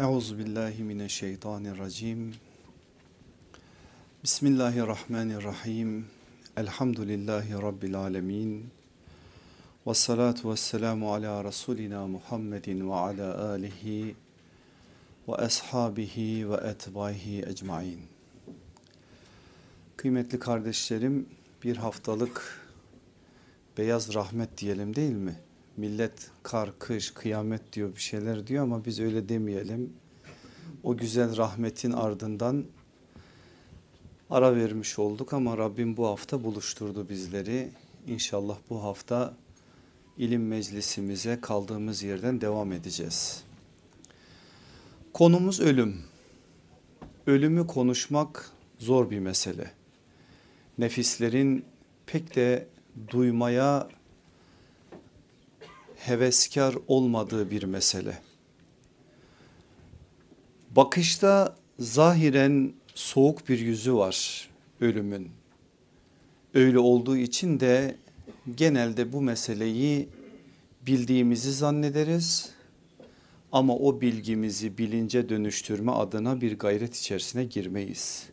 Euzu billahi mineşşeytanirracim. Bismillahirrahmanirrahim. Elhamdülillahi rabbil alamin. Ves salatu vesselamu ala rasulina Muhammedin ve ala alihi ve ashabihi ve etbaihi ecmaîn. Kıymetli kardeşlerim, bir haftalık beyaz rahmet diyelim değil mi? Millet kar, kış, kıyamet diyor bir şeyler diyor ama biz öyle demeyelim. O güzel rahmetin ardından ara vermiş olduk ama Rabbim bu hafta buluşturdu bizleri. İnşallah bu hafta ilim meclisimize kaldığımız yerden devam edeceğiz. Konumuz ölüm. Ölümü konuşmak zor bir mesele. Nefislerin pek de duymaya heveskar olmadığı bir mesele. Bakışta zahiren soğuk bir yüzü var ölümün. Öyle olduğu için de genelde bu meseleyi bildiğimizi zannederiz ama o bilgimizi bilince dönüştürme adına bir gayret içerisine girmeyiz.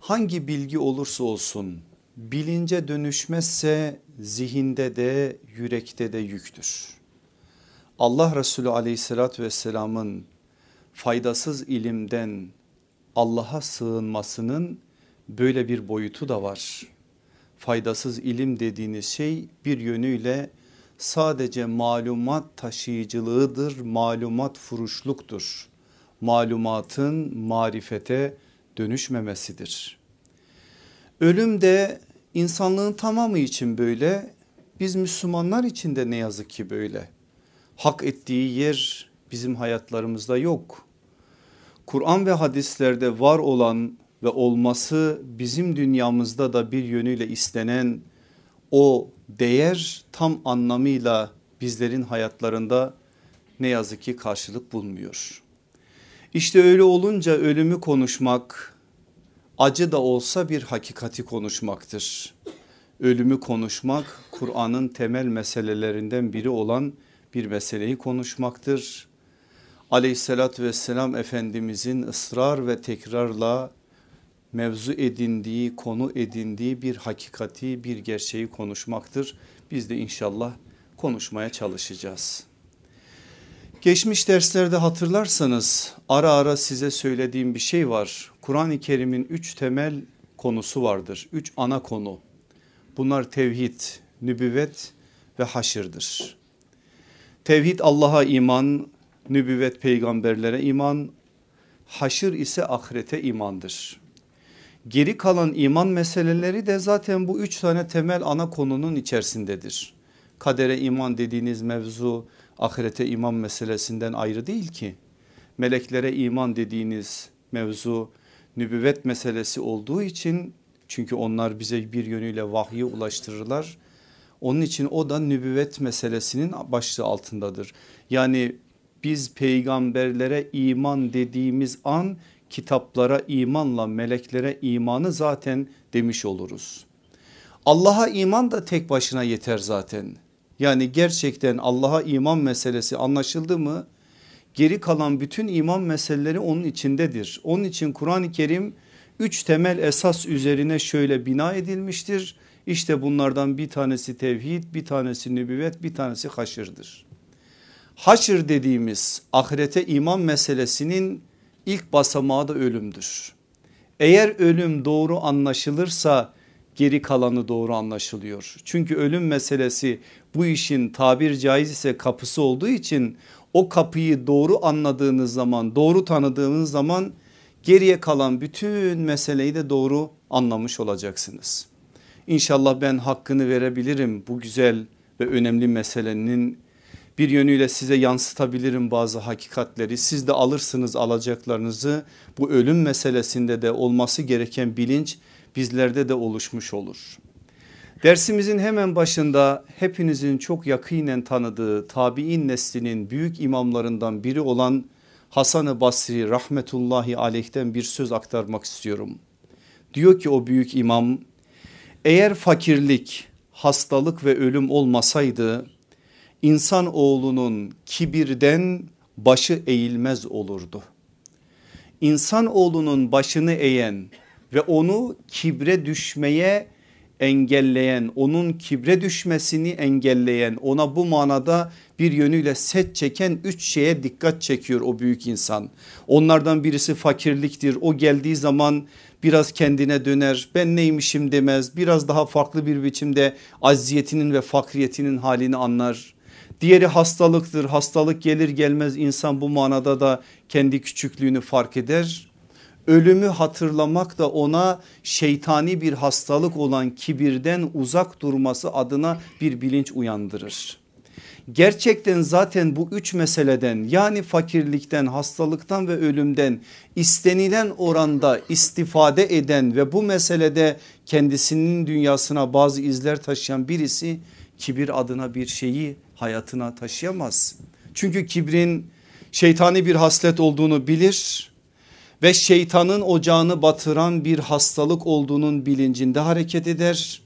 Hangi bilgi olursa olsun bilince dönüşmezse zihinde de yürekte de yüktür. Allah Resulü aleyhissalatü vesselamın faydasız ilimden Allah'a sığınmasının böyle bir boyutu da var. Faydasız ilim dediğiniz şey bir yönüyle sadece malumat taşıyıcılığıdır, malumat furuşluktur. Malumatın marifete dönüşmemesidir. Ölüm de insanlığın tamamı için böyle biz Müslümanlar için de ne yazık ki böyle. Hak ettiği yer bizim hayatlarımızda yok. Kur'an ve hadislerde var olan ve olması bizim dünyamızda da bir yönüyle istenen o değer tam anlamıyla bizlerin hayatlarında ne yazık ki karşılık bulmuyor. İşte öyle olunca ölümü konuşmak acı da olsa bir hakikati konuşmaktır. Ölümü konuşmak Kur'an'ın temel meselelerinden biri olan bir meseleyi konuşmaktır. Aleyhissalatü vesselam Efendimizin ısrar ve tekrarla mevzu edindiği, konu edindiği bir hakikati, bir gerçeği konuşmaktır. Biz de inşallah konuşmaya çalışacağız. Geçmiş derslerde hatırlarsanız ara ara size söylediğim bir şey var. Kur'an-ı Kerim'in üç temel konusu vardır. Üç ana konu. Bunlar tevhid, nübüvvet ve haşırdır. Tevhid Allah'a iman, nübüvvet peygamberlere iman, haşır ise ahirete imandır. Geri kalan iman meseleleri de zaten bu üç tane temel ana konunun içerisindedir. Kadere iman dediğiniz mevzu ahirete iman meselesinden ayrı değil ki. Meleklere iman dediğiniz mevzu nübüvvet meselesi olduğu için çünkü onlar bize bir yönüyle vahyi ulaştırırlar. Onun için o da nübüvvet meselesinin başlığı altındadır. Yani biz peygamberlere iman dediğimiz an kitaplara imanla meleklere imanı zaten demiş oluruz. Allah'a iman da tek başına yeter zaten. Yani gerçekten Allah'a iman meselesi anlaşıldı mı geri kalan bütün iman meseleleri onun içindedir. Onun için Kur'an-ı Kerim üç temel esas üzerine şöyle bina edilmiştir. İşte bunlardan bir tanesi tevhid, bir tanesi nübüvvet, bir tanesi haşırdır. Haşır dediğimiz ahirete iman meselesinin ilk basamağı da ölümdür. Eğer ölüm doğru anlaşılırsa geri kalanı doğru anlaşılıyor. Çünkü ölüm meselesi bu işin tabir caiz ise kapısı olduğu için o kapıyı doğru anladığınız zaman doğru tanıdığınız zaman geriye kalan bütün meseleyi de doğru anlamış olacaksınız. İnşallah ben hakkını verebilirim bu güzel ve önemli meselenin bir yönüyle size yansıtabilirim bazı hakikatleri. Siz de alırsınız alacaklarınızı. Bu ölüm meselesinde de olması gereken bilinç bizlerde de oluşmuş olur. Dersimizin hemen başında hepinizin çok yakinen tanıdığı tabi'in neslinin büyük imamlarından biri olan Hasan-ı Basri rahmetullahi aleyhten bir söz aktarmak istiyorum. Diyor ki o büyük imam eğer fakirlik, hastalık ve ölüm olmasaydı insan oğlunun kibirden başı eğilmez olurdu. İnsan oğlunun başını eğen ve onu kibre düşmeye engelleyen, onun kibre düşmesini engelleyen, ona bu manada bir yönüyle set çeken üç şeye dikkat çekiyor o büyük insan. Onlardan birisi fakirliktir. O geldiği zaman biraz kendine döner ben neymişim demez biraz daha farklı bir biçimde aziyetinin ve fakriyetinin halini anlar. Diğeri hastalıktır hastalık gelir gelmez insan bu manada da kendi küçüklüğünü fark eder. Ölümü hatırlamak da ona şeytani bir hastalık olan kibirden uzak durması adına bir bilinç uyandırır. Gerçekten zaten bu üç meseleden yani fakirlikten, hastalıktan ve ölümden istenilen oranda istifade eden ve bu meselede kendisinin dünyasına bazı izler taşıyan birisi kibir adına bir şeyi hayatına taşıyamaz. Çünkü kibrin şeytani bir haslet olduğunu bilir ve şeytanın ocağını batıran bir hastalık olduğunun bilincinde hareket eder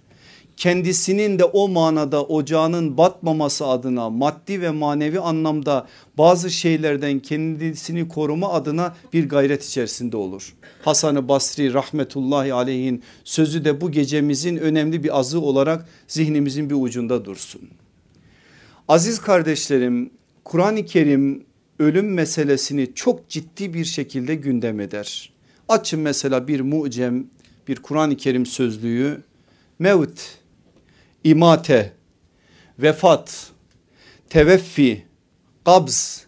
kendisinin de o manada ocağının batmaması adına maddi ve manevi anlamda bazı şeylerden kendisini koruma adına bir gayret içerisinde olur. Hasan-ı Basri rahmetullahi aleyhin sözü de bu gecemizin önemli bir azı olarak zihnimizin bir ucunda dursun. Aziz kardeşlerim Kur'an-ı Kerim ölüm meselesini çok ciddi bir şekilde gündem eder. Açın mesela bir mucem bir Kur'an-ı Kerim sözlüğü mevt imate, vefat, teveffi, kabz,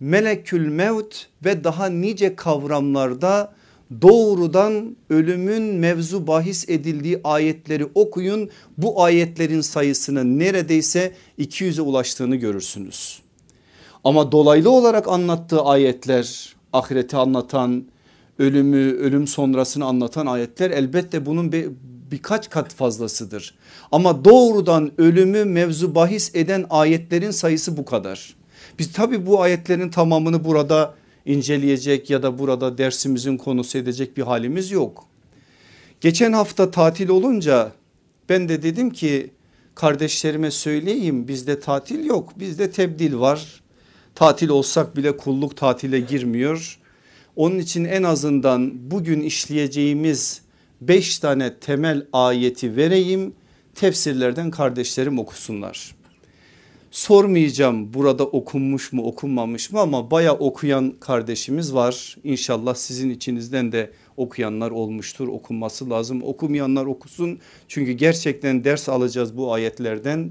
melekül mevt ve daha nice kavramlarda doğrudan ölümün mevzu bahis edildiği ayetleri okuyun. Bu ayetlerin sayısının neredeyse 200'e ulaştığını görürsünüz. Ama dolaylı olarak anlattığı ayetler ahireti anlatan ölümü ölüm sonrasını anlatan ayetler elbette bunun birkaç kat fazlasıdır. Ama doğrudan ölümü mevzu bahis eden ayetlerin sayısı bu kadar. Biz tabi bu ayetlerin tamamını burada inceleyecek ya da burada dersimizin konusu edecek bir halimiz yok. Geçen hafta tatil olunca ben de dedim ki kardeşlerime söyleyeyim bizde tatil yok bizde tebdil var. Tatil olsak bile kulluk tatile girmiyor. Onun için en azından bugün işleyeceğimiz beş tane temel ayeti vereyim tefsirlerden kardeşlerim okusunlar. Sormayacağım burada okunmuş mu okunmamış mı ama baya okuyan kardeşimiz var. İnşallah sizin içinizden de okuyanlar olmuştur okunması lazım. Okumayanlar okusun çünkü gerçekten ders alacağız bu ayetlerden.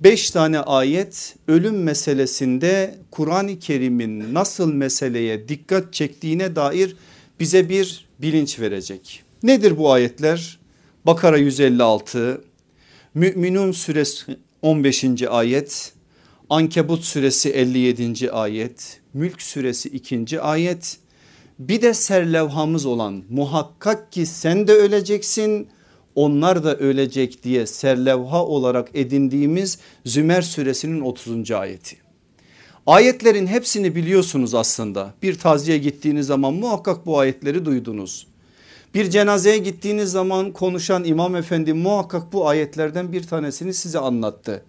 Beş tane ayet ölüm meselesinde Kur'an-ı Kerim'in nasıl meseleye dikkat çektiğine dair bize bir bilinç verecek. Nedir bu ayetler? Bakara 156, Müminun suresi 15. ayet, Ankebut suresi 57. ayet, Mülk suresi 2. ayet. Bir de serlevhamız olan muhakkak ki sen de öleceksin onlar da ölecek diye serlevha olarak edindiğimiz Zümer suresinin 30. ayeti. Ayetlerin hepsini biliyorsunuz aslında bir taziye gittiğiniz zaman muhakkak bu ayetleri duydunuz. Bir cenazeye gittiğiniz zaman konuşan imam efendi muhakkak bu ayetlerden bir tanesini size anlattı.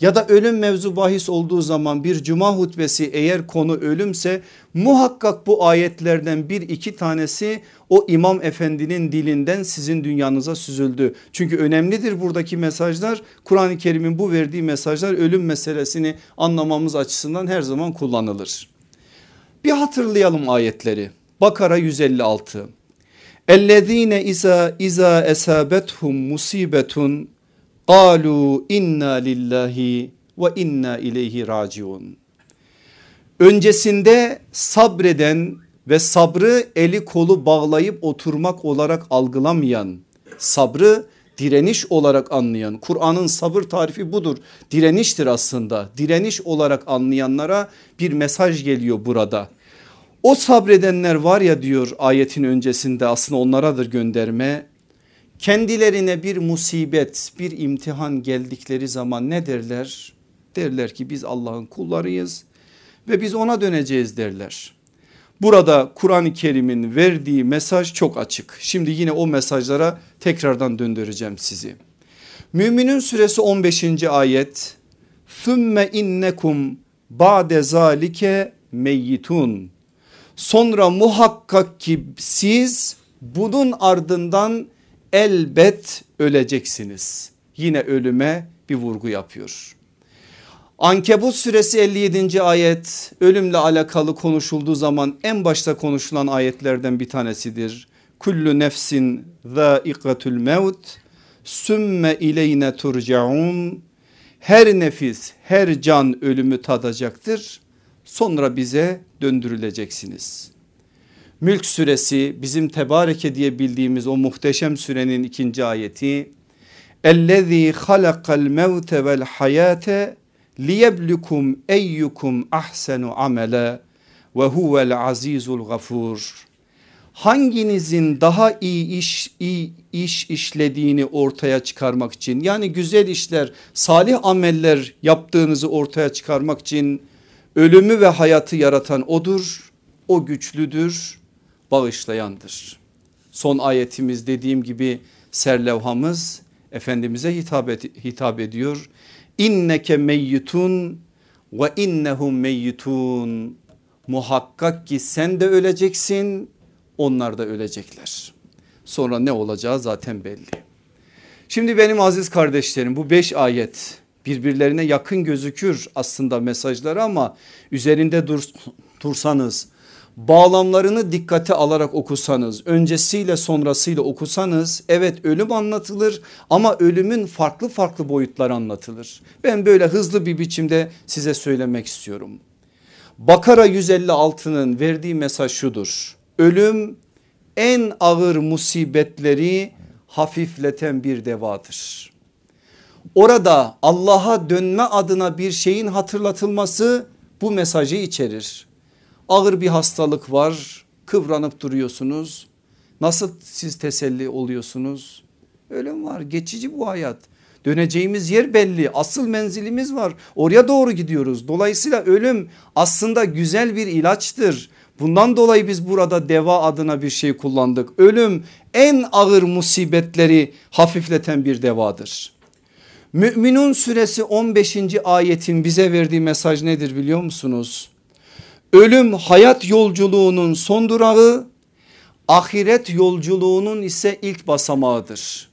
Ya da ölüm mevzu bahis olduğu zaman bir cuma hutbesi eğer konu ölümse muhakkak bu ayetlerden bir iki tanesi o imam efendinin dilinden sizin dünyanıza süzüldü. Çünkü önemlidir buradaki mesajlar Kur'an-ı Kerim'in bu verdiği mesajlar ölüm meselesini anlamamız açısından her zaman kullanılır. Bir hatırlayalım ayetleri. Bakara 156 Ellezine iza iza esabethum musibetun qalu inna lillahi ve inna ileyhi. Öncesinde sabreden ve sabrı eli kolu bağlayıp oturmak olarak algılamayan, sabrı direniş olarak anlayan, Kur'an'ın sabır tarifi budur. Direniştir aslında. Direniş olarak anlayanlara bir mesaj geliyor burada. O sabredenler var ya diyor ayetin öncesinde aslında onlaradır gönderme. Kendilerine bir musibet bir imtihan geldikleri zaman ne derler? Derler ki biz Allah'ın kullarıyız ve biz ona döneceğiz derler. Burada Kur'an-ı Kerim'in verdiği mesaj çok açık. Şimdi yine o mesajlara tekrardan döndüreceğim sizi. Müminin suresi 15. ayet. Thümme innekum ba'de zalike meyyitun. Sonra muhakkak ki siz bunun ardından elbet öleceksiniz. Yine ölüme bir vurgu yapıyor. Ankebut suresi 57. ayet ölümle alakalı konuşulduğu zaman en başta konuşulan ayetlerden bir tanesidir. Kullu nefsin zâikatul mevt sümme ileyne turcaun her nefis her can ölümü tadacaktır sonra bize döndürüleceksiniz. Mülk suresi bizim tebareke diye bildiğimiz o muhteşem sürenin ikinci ayeti. Ellezî halakal mevte vel hayate liyeblukum eyyukum ahsenu amele ve huvel azizul gafur. Hanginizin daha iyi iş, iyi iş işlediğini ortaya çıkarmak için yani güzel işler salih ameller yaptığınızı ortaya çıkarmak için ölümü ve hayatı yaratan odur o güçlüdür bağışlayandır. Son ayetimiz dediğim gibi serlevhamız Efendimiz'e hitap, et, hitap ediyor. İnneke meyyitun ve innehum meyyitun. Muhakkak ki sen de öleceksin onlar da ölecekler. Sonra ne olacağı zaten belli. Şimdi benim aziz kardeşlerim bu beş ayet birbirlerine yakın gözükür aslında mesajları ama üzerinde dur, dursanız bağlamlarını dikkate alarak okusanız öncesiyle sonrasıyla okusanız evet ölüm anlatılır ama ölümün farklı farklı boyutları anlatılır. Ben böyle hızlı bir biçimde size söylemek istiyorum. Bakara 156'nın verdiği mesaj şudur. Ölüm en ağır musibetleri hafifleten bir devadır. Orada Allah'a dönme adına bir şeyin hatırlatılması bu mesajı içerir ağır bir hastalık var kıvranıp duruyorsunuz. Nasıl siz teselli oluyorsunuz? Ölüm var geçici bu hayat. Döneceğimiz yer belli asıl menzilimiz var oraya doğru gidiyoruz. Dolayısıyla ölüm aslında güzel bir ilaçtır. Bundan dolayı biz burada deva adına bir şey kullandık. Ölüm en ağır musibetleri hafifleten bir devadır. Müminun suresi 15. ayetin bize verdiği mesaj nedir biliyor musunuz? Ölüm hayat yolculuğunun son durağı, ahiret yolculuğunun ise ilk basamağıdır.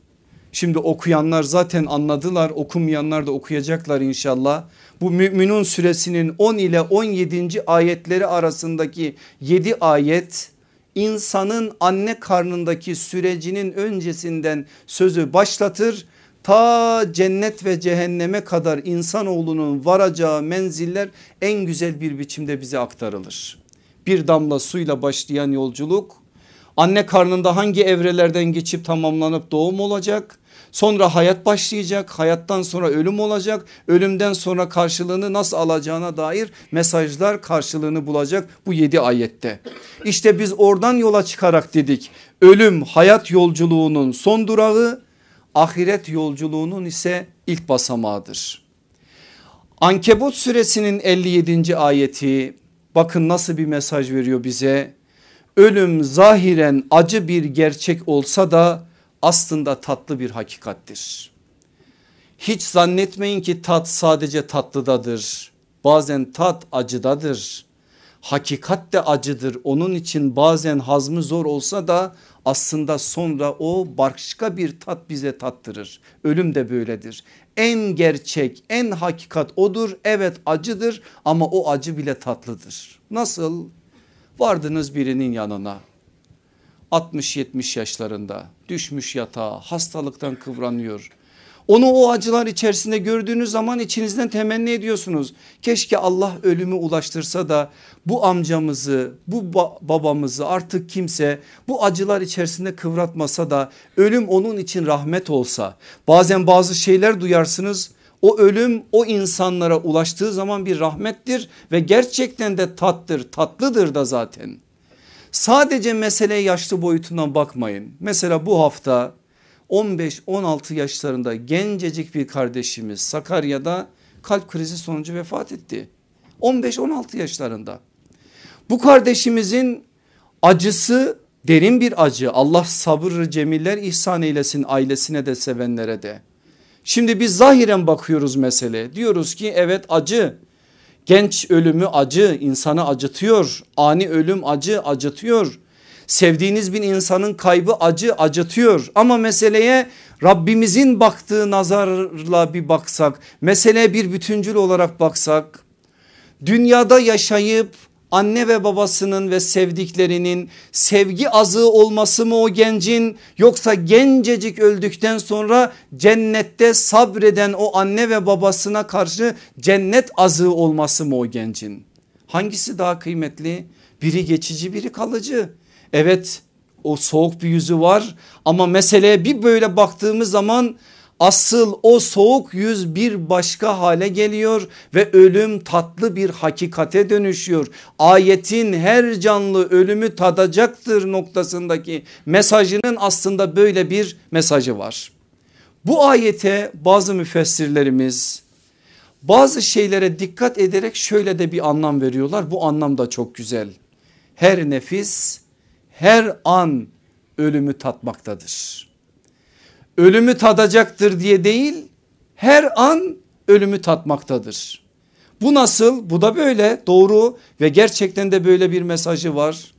Şimdi okuyanlar zaten anladılar okumayanlar da okuyacaklar inşallah. Bu Müminun suresinin 10 ile 17. ayetleri arasındaki 7 ayet insanın anne karnındaki sürecinin öncesinden sözü başlatır ta cennet ve cehenneme kadar insanoğlunun varacağı menziller en güzel bir biçimde bize aktarılır. Bir damla suyla başlayan yolculuk anne karnında hangi evrelerden geçip tamamlanıp doğum olacak? Sonra hayat başlayacak hayattan sonra ölüm olacak ölümden sonra karşılığını nasıl alacağına dair mesajlar karşılığını bulacak bu yedi ayette. İşte biz oradan yola çıkarak dedik ölüm hayat yolculuğunun son durağı ahiret yolculuğunun ise ilk basamağıdır. Ankebut suresinin 57. ayeti bakın nasıl bir mesaj veriyor bize. Ölüm zahiren acı bir gerçek olsa da aslında tatlı bir hakikattir. Hiç zannetmeyin ki tat sadece tatlıdadır. Bazen tat acıdadır. Hakikat de acıdır. Onun için bazen hazmı zor olsa da aslında sonra o başka bir tat bize tattırır. Ölüm de böyledir. En gerçek en hakikat odur. Evet acıdır ama o acı bile tatlıdır. Nasıl? Vardınız birinin yanına 60-70 yaşlarında düşmüş yatağa hastalıktan kıvranıyor. Onu o acılar içerisinde gördüğünüz zaman içinizden temenni ediyorsunuz. Keşke Allah ölümü ulaştırsa da bu amcamızı bu babamızı artık kimse bu acılar içerisinde kıvratmasa da ölüm onun için rahmet olsa. Bazen bazı şeyler duyarsınız o ölüm o insanlara ulaştığı zaman bir rahmettir ve gerçekten de tattır tatlıdır da zaten. Sadece mesele yaşlı boyutundan bakmayın. Mesela bu hafta 15-16 yaşlarında gencecik bir kardeşimiz Sakarya'da kalp krizi sonucu vefat etti. 15-16 yaşlarında. Bu kardeşimizin acısı derin bir acı. Allah sabır cemiller ihsan eylesin ailesine de sevenlere de. Şimdi biz zahiren bakıyoruz mesele. Diyoruz ki evet acı Genç ölümü acı insanı acıtıyor. Ani ölüm acı acıtıyor. Sevdiğiniz bir insanın kaybı acı acıtıyor ama meseleye Rabbimizin baktığı nazarla bir baksak meseleye bir bütüncül olarak baksak dünyada yaşayıp anne ve babasının ve sevdiklerinin sevgi azığı olması mı o gencin yoksa gencecik öldükten sonra cennette sabreden o anne ve babasına karşı cennet azığı olması mı o gencin? Hangisi daha kıymetli? Biri geçici biri kalıcı. Evet o soğuk bir yüzü var ama meseleye bir böyle baktığımız zaman asıl o soğuk yüz bir başka hale geliyor ve ölüm tatlı bir hakikate dönüşüyor. Ayetin her canlı ölümü tadacaktır noktasındaki mesajının aslında böyle bir mesajı var. Bu ayete bazı müfessirlerimiz bazı şeylere dikkat ederek şöyle de bir anlam veriyorlar. Bu anlam da çok güzel. Her nefis her an ölümü tatmaktadır. Ölümü tadacaktır diye değil her an ölümü tatmaktadır. Bu nasıl? Bu da böyle doğru ve gerçekten de böyle bir mesajı var.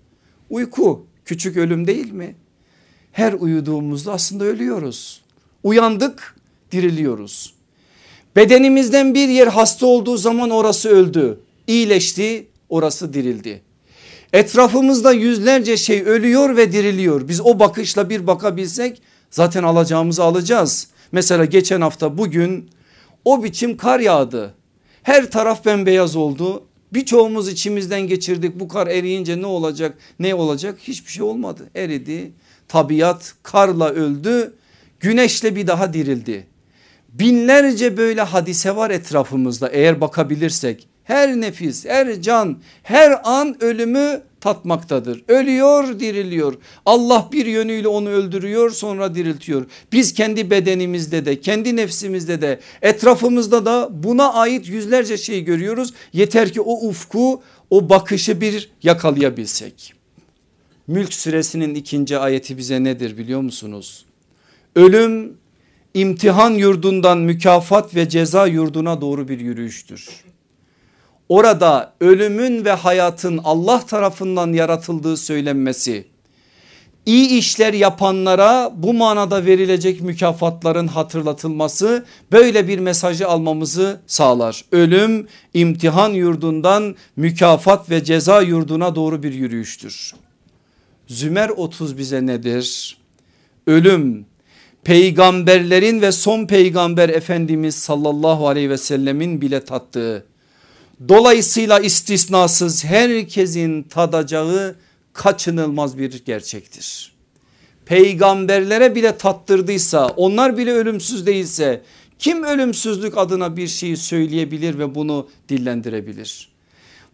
Uyku küçük ölüm değil mi? Her uyuduğumuzda aslında ölüyoruz. Uyandık diriliyoruz. Bedenimizden bir yer hasta olduğu zaman orası öldü. İyileşti orası dirildi. Etrafımızda yüzlerce şey ölüyor ve diriliyor. Biz o bakışla bir bakabilsek zaten alacağımızı alacağız. Mesela geçen hafta bugün o biçim kar yağdı. Her taraf bembeyaz oldu. Birçoğumuz içimizden geçirdik bu kar eriyince ne olacak ne olacak hiçbir şey olmadı eridi. Tabiat karla öldü güneşle bir daha dirildi. Binlerce böyle hadise var etrafımızda eğer bakabilirsek her nefis, her can, her an ölümü tatmaktadır. Ölüyor, diriliyor. Allah bir yönüyle onu öldürüyor, sonra diriltiyor. Biz kendi bedenimizde de, kendi nefsimizde de, etrafımızda da buna ait yüzlerce şey görüyoruz. Yeter ki o ufku, o bakışı bir yakalayabilsek. Mülk suresinin ikinci ayeti bize nedir biliyor musunuz? Ölüm imtihan yurdundan mükafat ve ceza yurduna doğru bir yürüyüştür orada ölümün ve hayatın Allah tarafından yaratıldığı söylenmesi iyi işler yapanlara bu manada verilecek mükafatların hatırlatılması böyle bir mesajı almamızı sağlar. Ölüm imtihan yurdundan mükafat ve ceza yurduna doğru bir yürüyüştür. Zümer 30 bize nedir? Ölüm peygamberlerin ve son peygamber efendimiz sallallahu aleyhi ve sellemin bile tattığı Dolayısıyla istisnasız herkesin tadacağı kaçınılmaz bir gerçektir. Peygamberlere bile tattırdıysa onlar bile ölümsüz değilse kim ölümsüzlük adına bir şeyi söyleyebilir ve bunu dillendirebilir?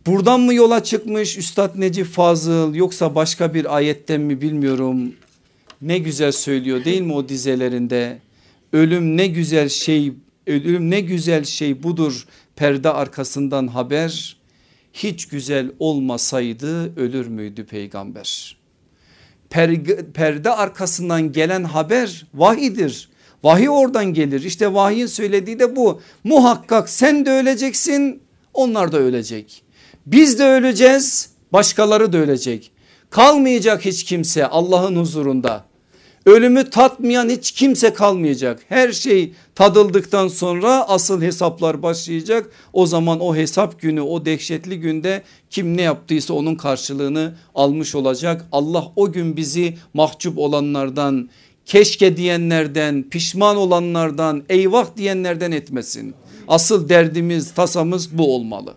Buradan mı yola çıkmış Üstad Necip Fazıl yoksa başka bir ayetten mi bilmiyorum. Ne güzel söylüyor değil mi o dizelerinde? Ölüm ne güzel şey, ölüm ne güzel şey budur perde arkasından haber hiç güzel olmasaydı ölür müydü peygamber? perde arkasından gelen haber vahidir. Vahiy oradan gelir işte vahiyin söylediği de bu. Muhakkak sen de öleceksin onlar da ölecek. Biz de öleceğiz başkaları da ölecek. Kalmayacak hiç kimse Allah'ın huzurunda. Ölümü tatmayan hiç kimse kalmayacak. Her şey tadıldıktan sonra asıl hesaplar başlayacak. O zaman o hesap günü o dehşetli günde kim ne yaptıysa onun karşılığını almış olacak. Allah o gün bizi mahcup olanlardan keşke diyenlerden pişman olanlardan eyvah diyenlerden etmesin. Asıl derdimiz tasamız bu olmalı.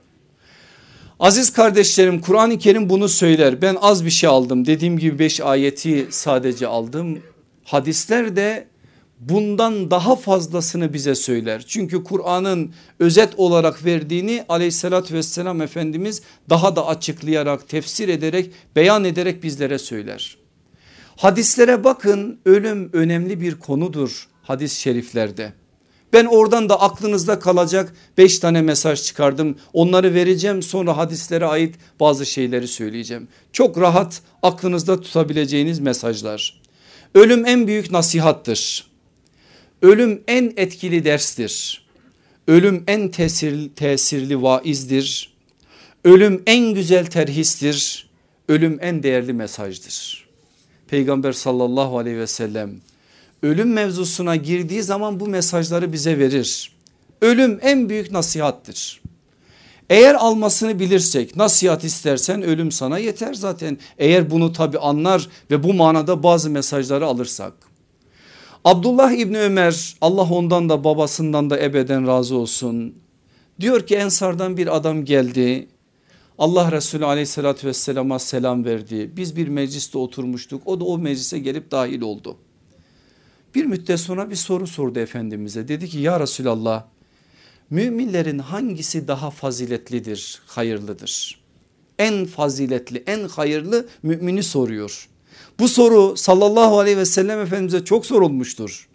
Aziz kardeşlerim Kur'an-ı Kerim bunu söyler. Ben az bir şey aldım. Dediğim gibi 5 ayeti sadece aldım. Hadisler de bundan daha fazlasını bize söyler. Çünkü Kur'an'ın özet olarak verdiğini aleyhissalatü vesselam Efendimiz daha da açıklayarak tefsir ederek beyan ederek bizlere söyler. Hadislere bakın ölüm önemli bir konudur hadis şeriflerde. Ben oradan da aklınızda kalacak beş tane mesaj çıkardım. Onları vereceğim sonra hadislere ait bazı şeyleri söyleyeceğim. Çok rahat aklınızda tutabileceğiniz mesajlar. Ölüm en büyük nasihattır. Ölüm en etkili derstir. Ölüm en tesirli, tesirli vaizdir. Ölüm en güzel terhistir. Ölüm en değerli mesajdır. Peygamber sallallahu aleyhi ve sellem ölüm mevzusuna girdiği zaman bu mesajları bize verir. Ölüm en büyük nasihattır. Eğer almasını bilirsek nasihat istersen ölüm sana yeter zaten. Eğer bunu tabi anlar ve bu manada bazı mesajları alırsak. Abdullah İbni Ömer Allah ondan da babasından da ebeden razı olsun. Diyor ki Ensardan bir adam geldi. Allah Resulü aleyhissalatü vesselama selam verdi. Biz bir mecliste oturmuştuk. O da o meclise gelip dahil oldu. Bir müddet sonra bir soru sordu Efendimiz'e. Dedi ki ya Resulallah müminlerin hangisi daha faziletlidir, hayırlıdır? En faziletli, en hayırlı mümini soruyor. Bu soru sallallahu aleyhi ve sellem Efendimiz'e çok sorulmuştur.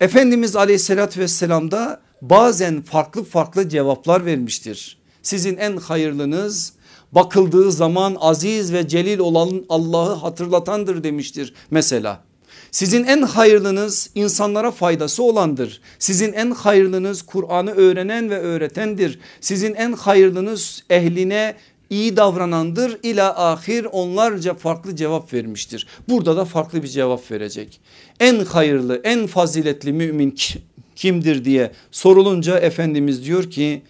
Efendimiz aleyhissalatü vesselam da bazen farklı farklı cevaplar vermiştir. Sizin en hayırlınız bakıldığı zaman aziz ve celil olan Allah'ı hatırlatandır demiştir mesela. Sizin en hayırlınız insanlara faydası olandır. Sizin en hayırlınız Kur'an'ı öğrenen ve öğretendir. Sizin en hayırlınız ehline iyi davranandır ila ahir onlarca farklı cevap vermiştir. Burada da farklı bir cevap verecek. En hayırlı en faziletli mümin kimdir diye sorulunca Efendimiz diyor ki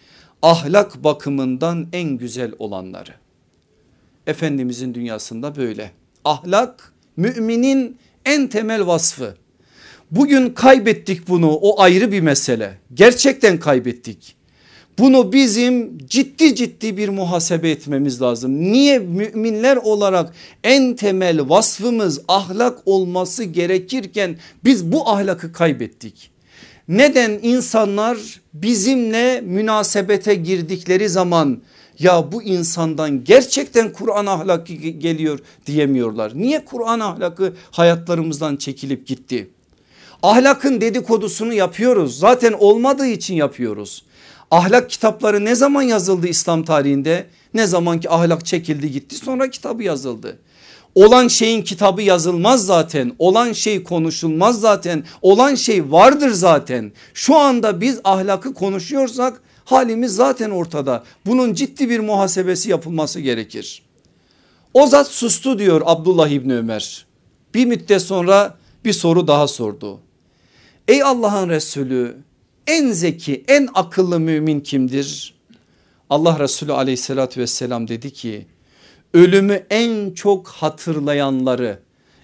ahlak bakımından en güzel olanları. Efendimizin dünyasında böyle ahlak müminin en temel vasfı. Bugün kaybettik bunu o ayrı bir mesele gerçekten kaybettik. Bunu bizim ciddi ciddi bir muhasebe etmemiz lazım. Niye müminler olarak en temel vasfımız ahlak olması gerekirken biz bu ahlakı kaybettik. Neden insanlar bizimle münasebete girdikleri zaman ya bu insandan gerçekten Kur'an ahlakı geliyor diyemiyorlar. Niye Kur'an ahlakı hayatlarımızdan çekilip gitti? Ahlakın dedikodusunu yapıyoruz zaten olmadığı için yapıyoruz. Ahlak kitapları ne zaman yazıldı İslam tarihinde? Ne zaman ki ahlak çekildi gitti sonra kitabı yazıldı. Olan şeyin kitabı yazılmaz zaten. Olan şey konuşulmaz zaten. Olan şey vardır zaten. Şu anda biz ahlakı konuşuyorsak halimiz zaten ortada. Bunun ciddi bir muhasebesi yapılması gerekir. O zat sustu diyor Abdullah İbni Ömer. Bir müddet sonra bir soru daha sordu. Ey Allah'ın Resulü en zeki en akıllı mümin kimdir? Allah Resulü aleyhissalatü vesselam dedi ki ölümü en çok hatırlayanları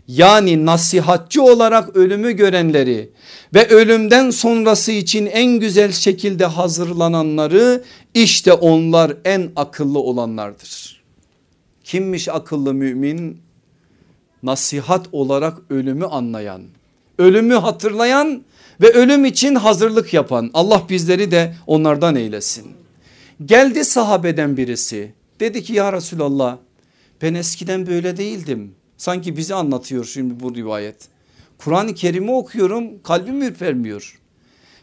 yani nasihatçı olarak ölümü görenleri ve ölümden sonrası için en güzel şekilde hazırlananları işte onlar en akıllı olanlardır. Kimmiş akıllı mümin? Nasihat olarak ölümü anlayan, ölümü hatırlayan ve ölüm için hazırlık yapan Allah bizleri de onlardan eylesin. Geldi sahabeden birisi dedi ki ya Resulallah ben eskiden böyle değildim. Sanki bizi anlatıyor şimdi bu rivayet. Kur'an-ı Kerim'i okuyorum kalbim ürpermiyor.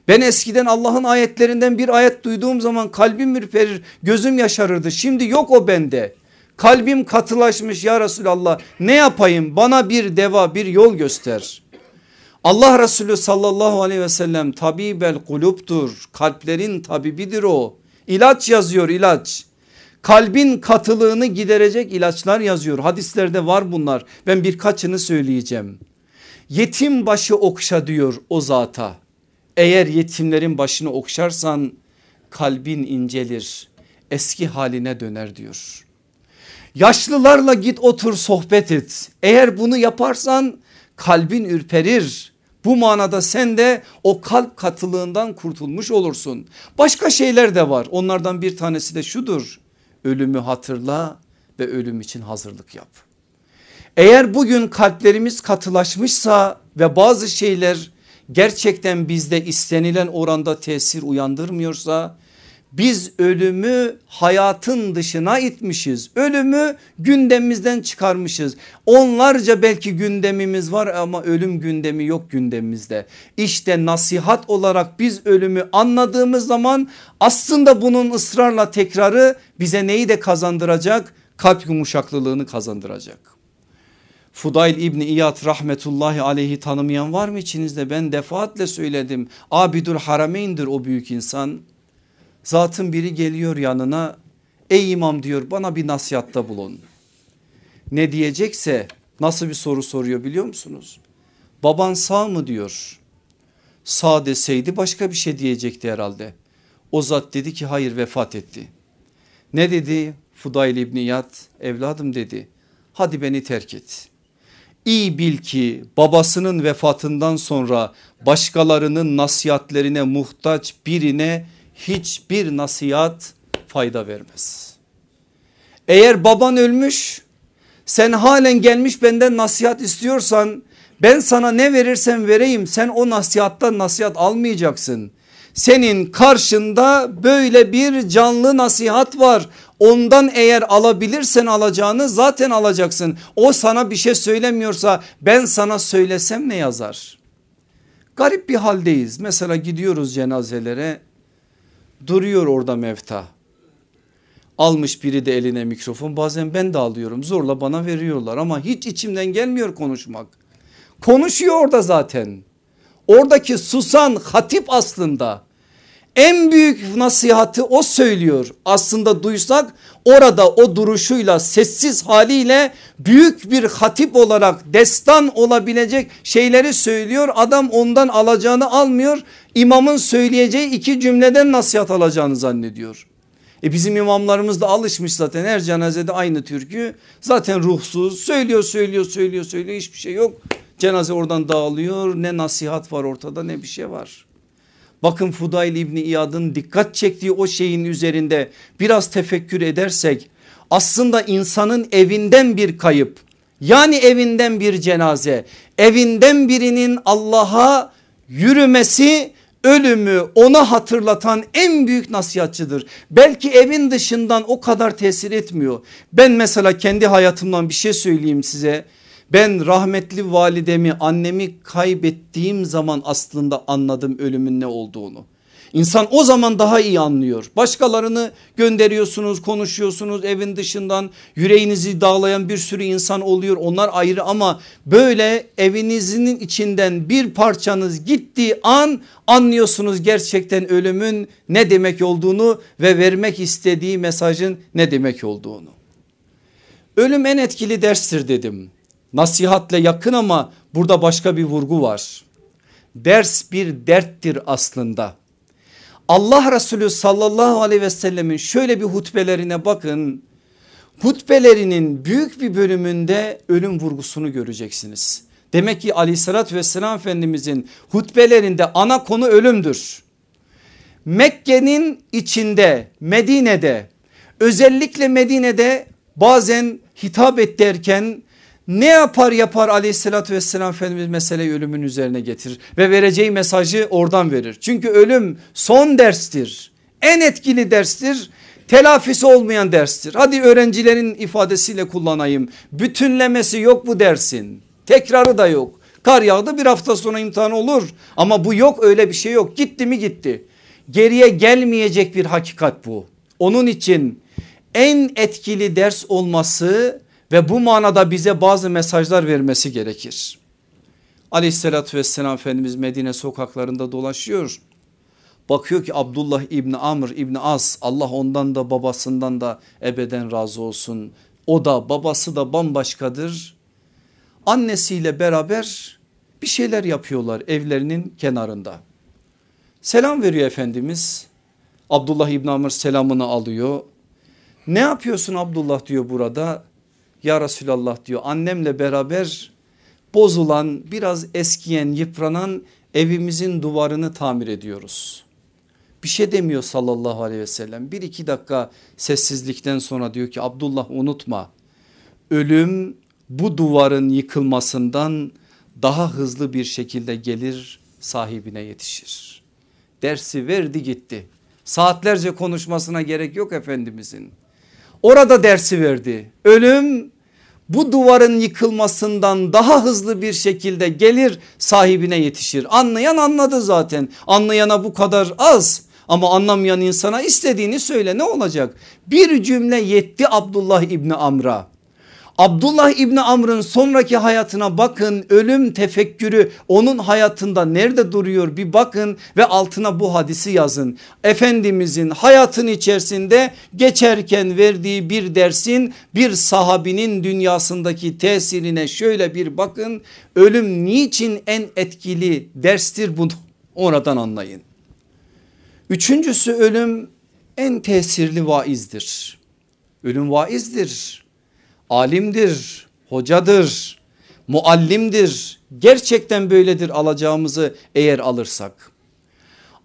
Ben eskiden Allah'ın ayetlerinden bir ayet duyduğum zaman kalbim ürperir gözüm yaşarırdı. Şimdi yok o bende. Kalbim katılaşmış ya Resulallah ne yapayım bana bir deva bir yol göster. Allah Resulü sallallahu aleyhi ve sellem tabibel kuluptur kalplerin tabibidir o. İlaç yazıyor ilaç kalbin katılığını giderecek ilaçlar yazıyor. Hadislerde var bunlar. Ben birkaçını söyleyeceğim. Yetim başı okşa diyor o zata. Eğer yetimlerin başını okşarsan kalbin incelir. Eski haline döner diyor. Yaşlılarla git otur sohbet et. Eğer bunu yaparsan kalbin ürperir. Bu manada sen de o kalp katılığından kurtulmuş olursun. Başka şeyler de var. Onlardan bir tanesi de şudur ölümü hatırla ve ölüm için hazırlık yap. Eğer bugün kalplerimiz katılaşmışsa ve bazı şeyler gerçekten bizde istenilen oranda tesir uyandırmıyorsa biz ölümü hayatın dışına itmişiz. Ölümü gündemimizden çıkarmışız. Onlarca belki gündemimiz var ama ölüm gündemi yok gündemimizde. İşte nasihat olarak biz ölümü anladığımız zaman aslında bunun ısrarla tekrarı bize neyi de kazandıracak? Kalp yumuşaklılığını kazandıracak. Fudayl İbni İyad rahmetullahi aleyhi tanımayan var mı içinizde? Ben defaatle söyledim. Abidül Harameyn'dir o büyük insan Zatın biri geliyor yanına ey imam diyor bana bir nasihatta bulun. Ne diyecekse nasıl bir soru soruyor biliyor musunuz? Baban sağ mı diyor. Sağ deseydi başka bir şey diyecekti herhalde. O zat dedi ki hayır vefat etti. Ne dedi Fudayl İbni Yat evladım dedi hadi beni terk et. İyi bil ki babasının vefatından sonra başkalarının nasihatlerine muhtaç birine hiçbir nasihat fayda vermez. Eğer baban ölmüş sen halen gelmiş benden nasihat istiyorsan ben sana ne verirsem vereyim sen o nasihattan nasihat almayacaksın. Senin karşında böyle bir canlı nasihat var. Ondan eğer alabilirsen alacağını zaten alacaksın. O sana bir şey söylemiyorsa ben sana söylesem ne yazar? Garip bir haldeyiz. Mesela gidiyoruz cenazelere duruyor orada mevta. Almış biri de eline mikrofon bazen ben de alıyorum zorla bana veriyorlar ama hiç içimden gelmiyor konuşmak. Konuşuyor orada zaten. Oradaki susan hatip aslında en büyük nasihatı o söylüyor. Aslında duysak orada o duruşuyla sessiz haliyle büyük bir hatip olarak destan olabilecek şeyleri söylüyor. Adam ondan alacağını almıyor. İmamın söyleyeceği iki cümleden nasihat alacağını zannediyor. E bizim imamlarımız da alışmış zaten her cenazede aynı türkü. Zaten ruhsuz söylüyor söylüyor söylüyor söylüyor hiçbir şey yok. Cenaze oradan dağılıyor ne nasihat var ortada ne bir şey var. Bakın Fudayl İbni İyad'ın dikkat çektiği o şeyin üzerinde biraz tefekkür edersek aslında insanın evinden bir kayıp yani evinden bir cenaze evinden birinin Allah'a yürümesi ölümü ona hatırlatan en büyük nasihatçıdır. Belki evin dışından o kadar tesir etmiyor. Ben mesela kendi hayatımdan bir şey söyleyeyim size. Ben rahmetli validemi annemi kaybettiğim zaman aslında anladım ölümün ne olduğunu. İnsan o zaman daha iyi anlıyor. Başkalarını gönderiyorsunuz, konuşuyorsunuz evin dışından yüreğinizi dağlayan bir sürü insan oluyor. Onlar ayrı ama böyle evinizin içinden bir parçanız gittiği an anlıyorsunuz gerçekten ölümün ne demek olduğunu ve vermek istediği mesajın ne demek olduğunu. Ölüm en etkili derstir dedim. Nasihatle yakın ama burada başka bir vurgu var. Ders bir derttir aslında. Allah Resulü sallallahu aleyhi ve sellemin şöyle bir hutbelerine bakın. Hutbelerinin büyük bir bölümünde ölüm vurgusunu göreceksiniz. Demek ki aleyhissalatü vesselam Efendimizin hutbelerinde ana konu ölümdür. Mekke'nin içinde Medine'de özellikle Medine'de bazen hitap et ne yapar yapar aleyhissalatü vesselam Efendimiz meseleyi ölümün üzerine getirir ve vereceği mesajı oradan verir. Çünkü ölüm son derstir en etkili derstir telafisi olmayan derstir. Hadi öğrencilerin ifadesiyle kullanayım bütünlemesi yok bu dersin tekrarı da yok. Kar yağdı bir hafta sonra imtihan olur ama bu yok öyle bir şey yok gitti mi gitti. Geriye gelmeyecek bir hakikat bu. Onun için en etkili ders olması ve bu manada bize bazı mesajlar vermesi gerekir. Aleyhissalatü vesselam Efendimiz Medine sokaklarında dolaşıyor. Bakıyor ki Abdullah İbni Amr İbni As Allah ondan da babasından da ebeden razı olsun. O da babası da bambaşkadır. Annesiyle beraber bir şeyler yapıyorlar evlerinin kenarında. Selam veriyor Efendimiz. Abdullah İbni Amr selamını alıyor. Ne yapıyorsun Abdullah diyor burada. Ya Resulallah diyor annemle beraber bozulan biraz eskiyen yıpranan evimizin duvarını tamir ediyoruz. Bir şey demiyor sallallahu aleyhi ve sellem bir iki dakika sessizlikten sonra diyor ki Abdullah unutma ölüm bu duvarın yıkılmasından daha hızlı bir şekilde gelir sahibine yetişir. Dersi verdi gitti saatlerce konuşmasına gerek yok Efendimizin. Orada dersi verdi. Ölüm bu duvarın yıkılmasından daha hızlı bir şekilde gelir sahibine yetişir. Anlayan anladı zaten. Anlayana bu kadar az ama anlamayan insana istediğini söyle ne olacak? Bir cümle yetti Abdullah İbni Amr'a. Abdullah İbni Amr'ın sonraki hayatına bakın ölüm tefekkürü onun hayatında nerede duruyor bir bakın ve altına bu hadisi yazın. Efendimizin hayatın içerisinde geçerken verdiği bir dersin bir sahabinin dünyasındaki tesirine şöyle bir bakın. Ölüm niçin en etkili derstir bunu oradan anlayın. Üçüncüsü ölüm en tesirli vaizdir. Ölüm vaizdir alimdir, hocadır, muallimdir. Gerçekten böyledir alacağımızı eğer alırsak.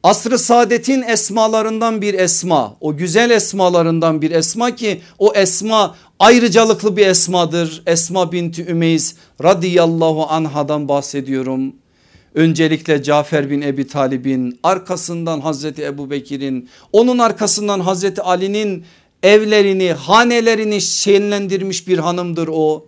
Asr-ı saadetin esmalarından bir esma o güzel esmalarından bir esma ki o esma ayrıcalıklı bir esmadır. Esma binti Ümeyiz radıyallahu anhadan bahsediyorum. Öncelikle Cafer bin Ebi Talib'in arkasından Hazreti Ebu Bekir'in onun arkasından Hazreti Ali'nin evlerini hanelerini şenlendirmiş bir hanımdır o.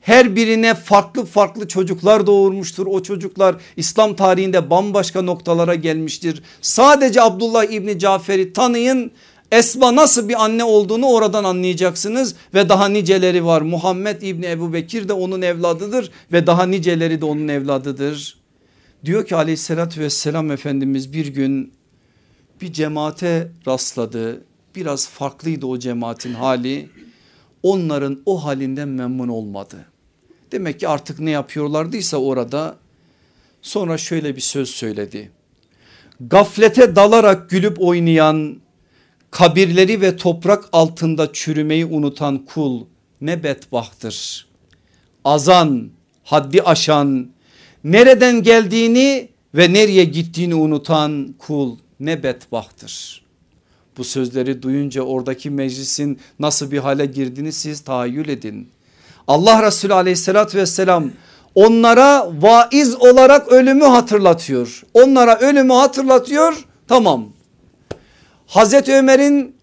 Her birine farklı farklı çocuklar doğurmuştur. O çocuklar İslam tarihinde bambaşka noktalara gelmiştir. Sadece Abdullah İbni Cafer'i tanıyın. Esma nasıl bir anne olduğunu oradan anlayacaksınız ve daha niceleri var. Muhammed İbni Ebu Bekir de onun evladıdır ve daha niceleri de onun evladıdır. Diyor ki aleyhissalatü vesselam Efendimiz bir gün bir cemaate rastladı biraz farklıydı o cemaatin hali. Onların o halinden memnun olmadı. Demek ki artık ne yapıyorlardıysa orada sonra şöyle bir söz söyledi. Gaflete dalarak gülüp oynayan kabirleri ve toprak altında çürümeyi unutan kul ne bedbahtır. Azan, haddi aşan, nereden geldiğini ve nereye gittiğini unutan kul ne bedbahtır. Bu sözleri duyunca oradaki meclisin nasıl bir hale girdiğini siz tahayyül edin. Allah Resulü aleyhissalatü vesselam onlara vaiz olarak ölümü hatırlatıyor. Onlara ölümü hatırlatıyor tamam. Hazreti Ömer'in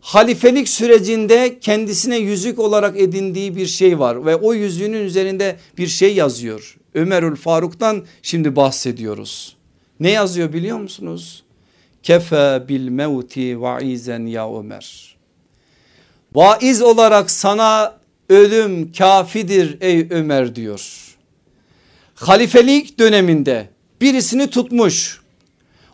halifelik sürecinde kendisine yüzük olarak edindiği bir şey var ve o yüzüğünün üzerinde bir şey yazıyor. Ömerül Faruk'tan şimdi bahsediyoruz. Ne yazıyor biliyor musunuz? Kefe bil mevti vaizen ya Ömer. Vaiz olarak sana ölüm kafidir ey Ömer diyor. Halifelik döneminde birisini tutmuş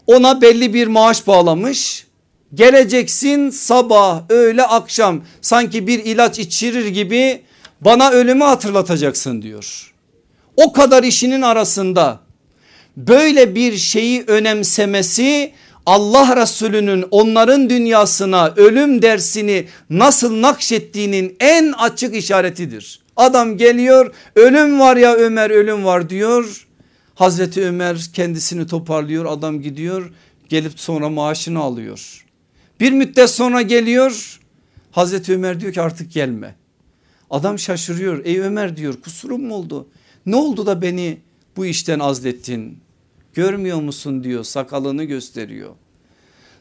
ona belli bir maaş bağlamış geleceksin sabah öğle akşam sanki bir ilaç içirir gibi bana ölümü hatırlatacaksın diyor. O kadar işinin arasında böyle bir şeyi önemsemesi Allah Resulü'nün onların dünyasına ölüm dersini nasıl nakşettiğinin en açık işaretidir. Adam geliyor ölüm var ya Ömer ölüm var diyor. Hazreti Ömer kendisini toparlıyor adam gidiyor gelip sonra maaşını alıyor. Bir müddet sonra geliyor Hazreti Ömer diyor ki artık gelme. Adam şaşırıyor ey Ömer diyor kusurum mu oldu? Ne oldu da beni bu işten azlettin? Görmüyor musun diyor sakalını gösteriyor.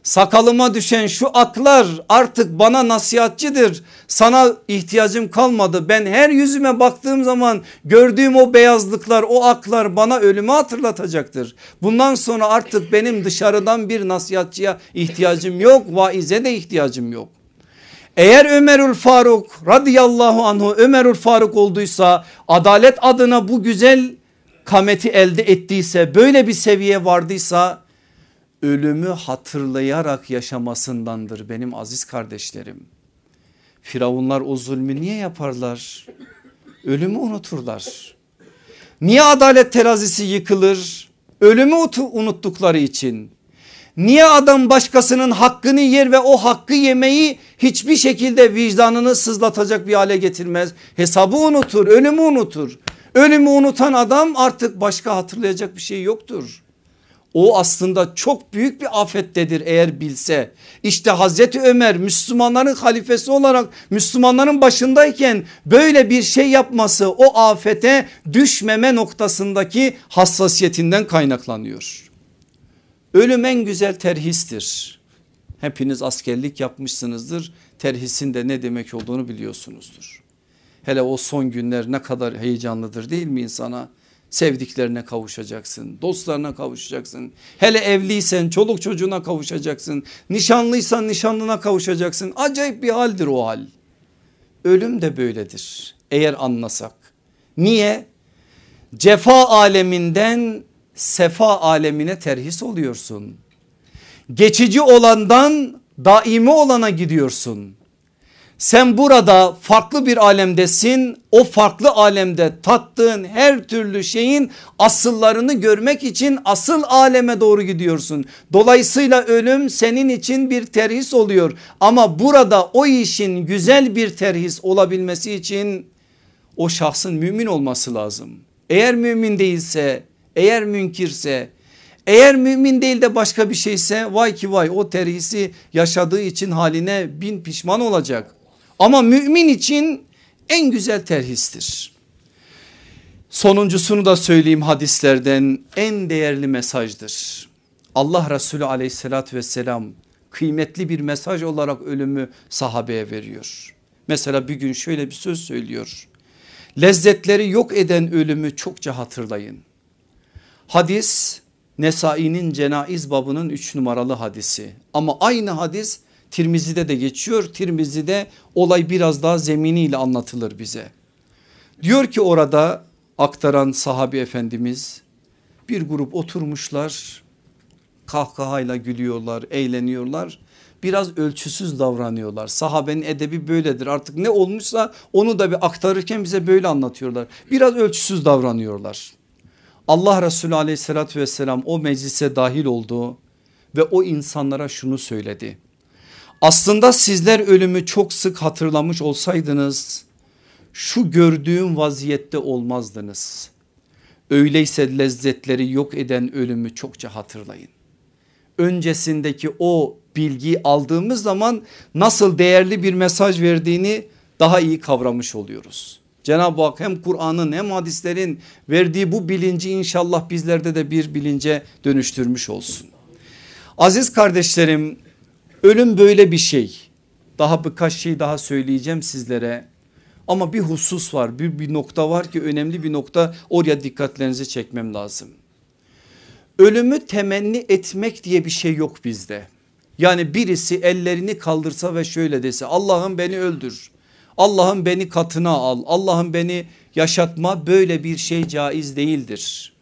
Sakalıma düşen şu aklar artık bana nasihatçidir. Sana ihtiyacım kalmadı. Ben her yüzüme baktığım zaman gördüğüm o beyazlıklar o aklar bana ölümü hatırlatacaktır. Bundan sonra artık benim dışarıdan bir nasihatçıya ihtiyacım yok. Vaize de ihtiyacım yok. Eğer Ömerül Faruk radıyallahu anhu Ömerül Faruk olduysa adalet adına bu güzel kameti elde ettiyse böyle bir seviye vardıysa ölümü hatırlayarak yaşamasındandır benim aziz kardeşlerim. Firavunlar o zulmü niye yaparlar? Ölümü unuturlar. Niye adalet terazisi yıkılır? Ölümü unuttukları için. Niye adam başkasının hakkını yer ve o hakkı yemeyi hiçbir şekilde vicdanını sızlatacak bir hale getirmez. Hesabı unutur, ölümü unutur. Ölümü unutan adam artık başka hatırlayacak bir şey yoktur. O aslında çok büyük bir afettedir eğer bilse. İşte Hazreti Ömer Müslümanların halifesi olarak Müslümanların başındayken böyle bir şey yapması o afete düşmeme noktasındaki hassasiyetinden kaynaklanıyor. Ölüm en güzel terhistir. Hepiniz askerlik yapmışsınızdır. Terhisin de ne demek olduğunu biliyorsunuzdur. Hele o son günler ne kadar heyecanlıdır değil mi insana? Sevdiklerine kavuşacaksın, dostlarına kavuşacaksın. Hele evliysen çoluk çocuğuna kavuşacaksın. Nişanlıysan nişanlına kavuşacaksın. Acayip bir haldir o hal. Ölüm de böyledir. eğer anlasak. Niye? Cefa aleminden sefa alemine terhis oluyorsun. Geçici olandan daimi olana gidiyorsun. Sen burada farklı bir alemdesin. O farklı alemde tattığın her türlü şeyin asıllarını görmek için asıl aleme doğru gidiyorsun. Dolayısıyla ölüm senin için bir terhis oluyor. Ama burada o işin güzel bir terhis olabilmesi için o şahsın mümin olması lazım. Eğer mümin değilse, eğer münkirse, eğer mümin değil de başka bir şeyse vay ki vay o terhisi yaşadığı için haline bin pişman olacak. Ama mümin için en güzel terhistir. Sonuncusunu da söyleyeyim hadislerden en değerli mesajdır. Allah Resulü aleyhissalatü vesselam kıymetli bir mesaj olarak ölümü sahabeye veriyor. Mesela bir gün şöyle bir söz söylüyor. Lezzetleri yok eden ölümü çokça hatırlayın. Hadis Nesai'nin cenaiz babının 3 numaralı hadisi ama aynı hadis Tirmizi'de de geçiyor. Tirmizi'de olay biraz daha zeminiyle anlatılır bize. Diyor ki orada aktaran sahabi efendimiz bir grup oturmuşlar kahkahayla gülüyorlar eğleniyorlar biraz ölçüsüz davranıyorlar. Sahabenin edebi böyledir artık ne olmuşsa onu da bir aktarırken bize böyle anlatıyorlar. Biraz ölçüsüz davranıyorlar. Allah Resulü aleyhissalatü vesselam o meclise dahil oldu ve o insanlara şunu söyledi. Aslında sizler ölümü çok sık hatırlamış olsaydınız şu gördüğüm vaziyette olmazdınız. Öyleyse lezzetleri yok eden ölümü çokça hatırlayın. Öncesindeki o bilgiyi aldığımız zaman nasıl değerli bir mesaj verdiğini daha iyi kavramış oluyoruz. Cenab-ı Hak hem Kur'an'ın hem hadislerin verdiği bu bilinci inşallah bizlerde de bir bilince dönüştürmüş olsun. Aziz kardeşlerim ölüm böyle bir şey. Daha birkaç şey daha söyleyeceğim sizlere. Ama bir husus var bir, bir nokta var ki önemli bir nokta oraya dikkatlerinizi çekmem lazım. Ölümü temenni etmek diye bir şey yok bizde. Yani birisi ellerini kaldırsa ve şöyle dese Allah'ım beni öldür. Allah'ım beni katına al. Allah'ım beni yaşatma böyle bir şey caiz değildir.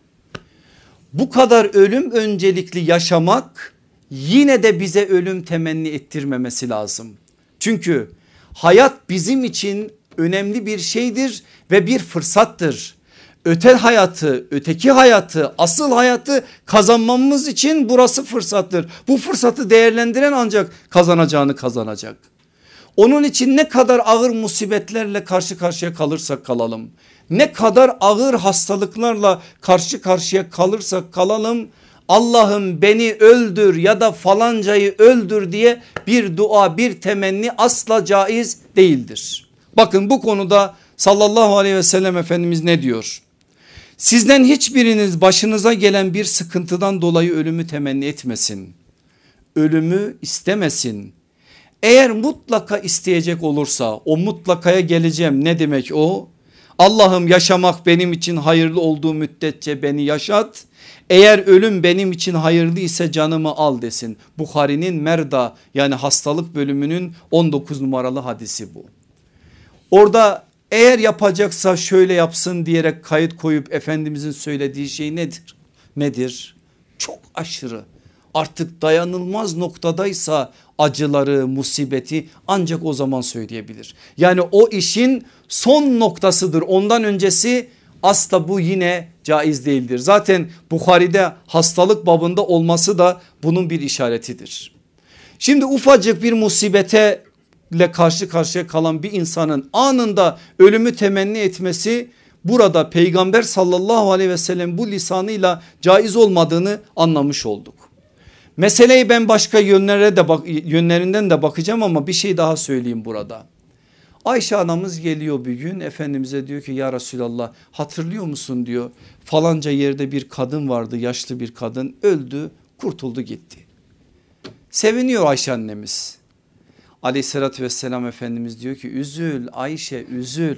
Bu kadar ölüm öncelikli yaşamak yine de bize ölüm temenni ettirmemesi lazım. Çünkü hayat bizim için önemli bir şeydir ve bir fırsattır. Öte hayatı, öteki hayatı, asıl hayatı kazanmamız için burası fırsattır. Bu fırsatı değerlendiren ancak kazanacağını kazanacak. Onun için ne kadar ağır musibetlerle karşı karşıya kalırsak kalalım. Ne kadar ağır hastalıklarla karşı karşıya kalırsak kalalım. Allah'ım beni öldür ya da falancayı öldür diye bir dua bir temenni asla caiz değildir. Bakın bu konuda sallallahu aleyhi ve sellem Efendimiz ne diyor? Sizden hiçbiriniz başınıza gelen bir sıkıntıdan dolayı ölümü temenni etmesin. Ölümü istemesin. Eğer mutlaka isteyecek olursa o mutlakaya geleceğim ne demek o? Allah'ım yaşamak benim için hayırlı olduğu müddetçe beni yaşat. Eğer ölüm benim için hayırlı ise canımı al desin. Bukhari'nin Merda yani hastalık bölümünün 19 numaralı hadisi bu. Orada eğer yapacaksa şöyle yapsın diyerek kayıt koyup Efendimizin söylediği şey nedir? Nedir? Çok aşırı artık dayanılmaz noktadaysa acıları musibeti ancak o zaman söyleyebilir. Yani o işin son noktasıdır ondan öncesi asla bu yine caiz değildir. Zaten Bukhari'de hastalık babında olması da bunun bir işaretidir. Şimdi ufacık bir musibete ile karşı karşıya kalan bir insanın anında ölümü temenni etmesi burada peygamber sallallahu aleyhi ve sellem bu lisanıyla caiz olmadığını anlamış olduk. Meseleyi ben başka yönlere de bak, yönlerinden de bakacağım ama bir şey daha söyleyeyim burada. Ayşe anamız geliyor bir gün Efendimiz'e diyor ki ya Resulallah hatırlıyor musun diyor falanca yerde bir kadın vardı yaşlı bir kadın öldü kurtuldu gitti. Seviniyor Ayşe annemiz aleyhissalatü vesselam Efendimiz diyor ki üzül Ayşe üzül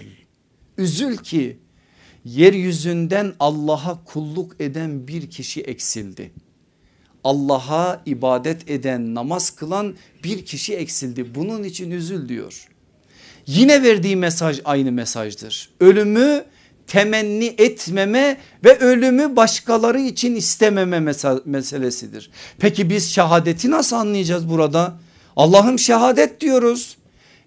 üzül ki yeryüzünden Allah'a kulluk eden bir kişi eksildi. Allah'a ibadet eden namaz kılan bir kişi eksildi bunun için üzül diyor. Yine verdiği mesaj aynı mesajdır. Ölümü temenni etmeme ve ölümü başkaları için istememe meselesidir. Peki biz şehadeti nasıl anlayacağız burada? Allah'ım şehadet diyoruz.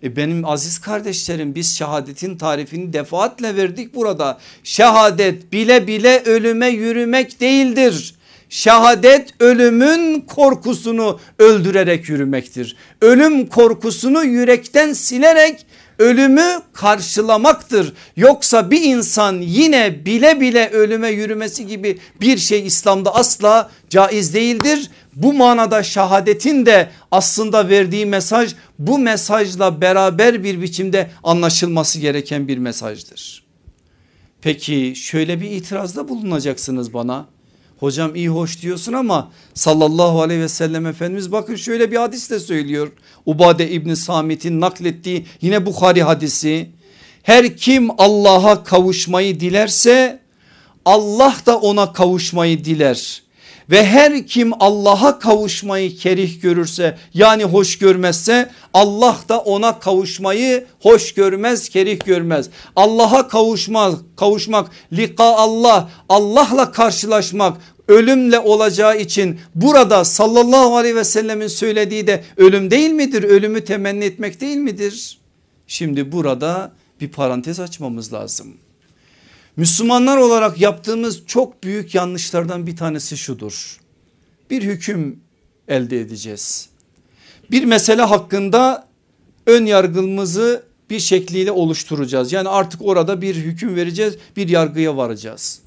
E benim aziz kardeşlerim biz şehadetin tarifini defaatle verdik burada. Şehadet bile bile ölüme yürümek değildir. Şehadet ölümün korkusunu öldürerek yürümektir. Ölüm korkusunu yürekten silerek ölümü karşılamaktır. Yoksa bir insan yine bile bile ölüme yürümesi gibi bir şey İslam'da asla caiz değildir. Bu manada şehadetin de aslında verdiği mesaj bu mesajla beraber bir biçimde anlaşılması gereken bir mesajdır. Peki şöyle bir itirazda bulunacaksınız bana. Hocam iyi hoş diyorsun ama sallallahu aleyhi ve sellem Efendimiz bakın şöyle bir hadis de söylüyor. Ubade İbni Samit'in naklettiği yine Bukhari hadisi. Her kim Allah'a kavuşmayı dilerse Allah da ona kavuşmayı diler. Ve her kim Allah'a kavuşmayı kerih görürse yani hoş görmezse Allah da ona kavuşmayı hoş görmez kerih görmez. Allah'a kavuşmak, kavuşmak, lika Allah, Allah'la karşılaşmak ölümle olacağı için burada sallallahu aleyhi ve sellemin söylediği de ölüm değil midir? Ölümü temenni etmek değil midir? Şimdi burada bir parantez açmamız lazım. Müslümanlar olarak yaptığımız çok büyük yanlışlardan bir tanesi şudur. Bir hüküm elde edeceğiz. Bir mesele hakkında ön yargımızı bir şekliyle oluşturacağız. Yani artık orada bir hüküm vereceğiz bir yargıya varacağız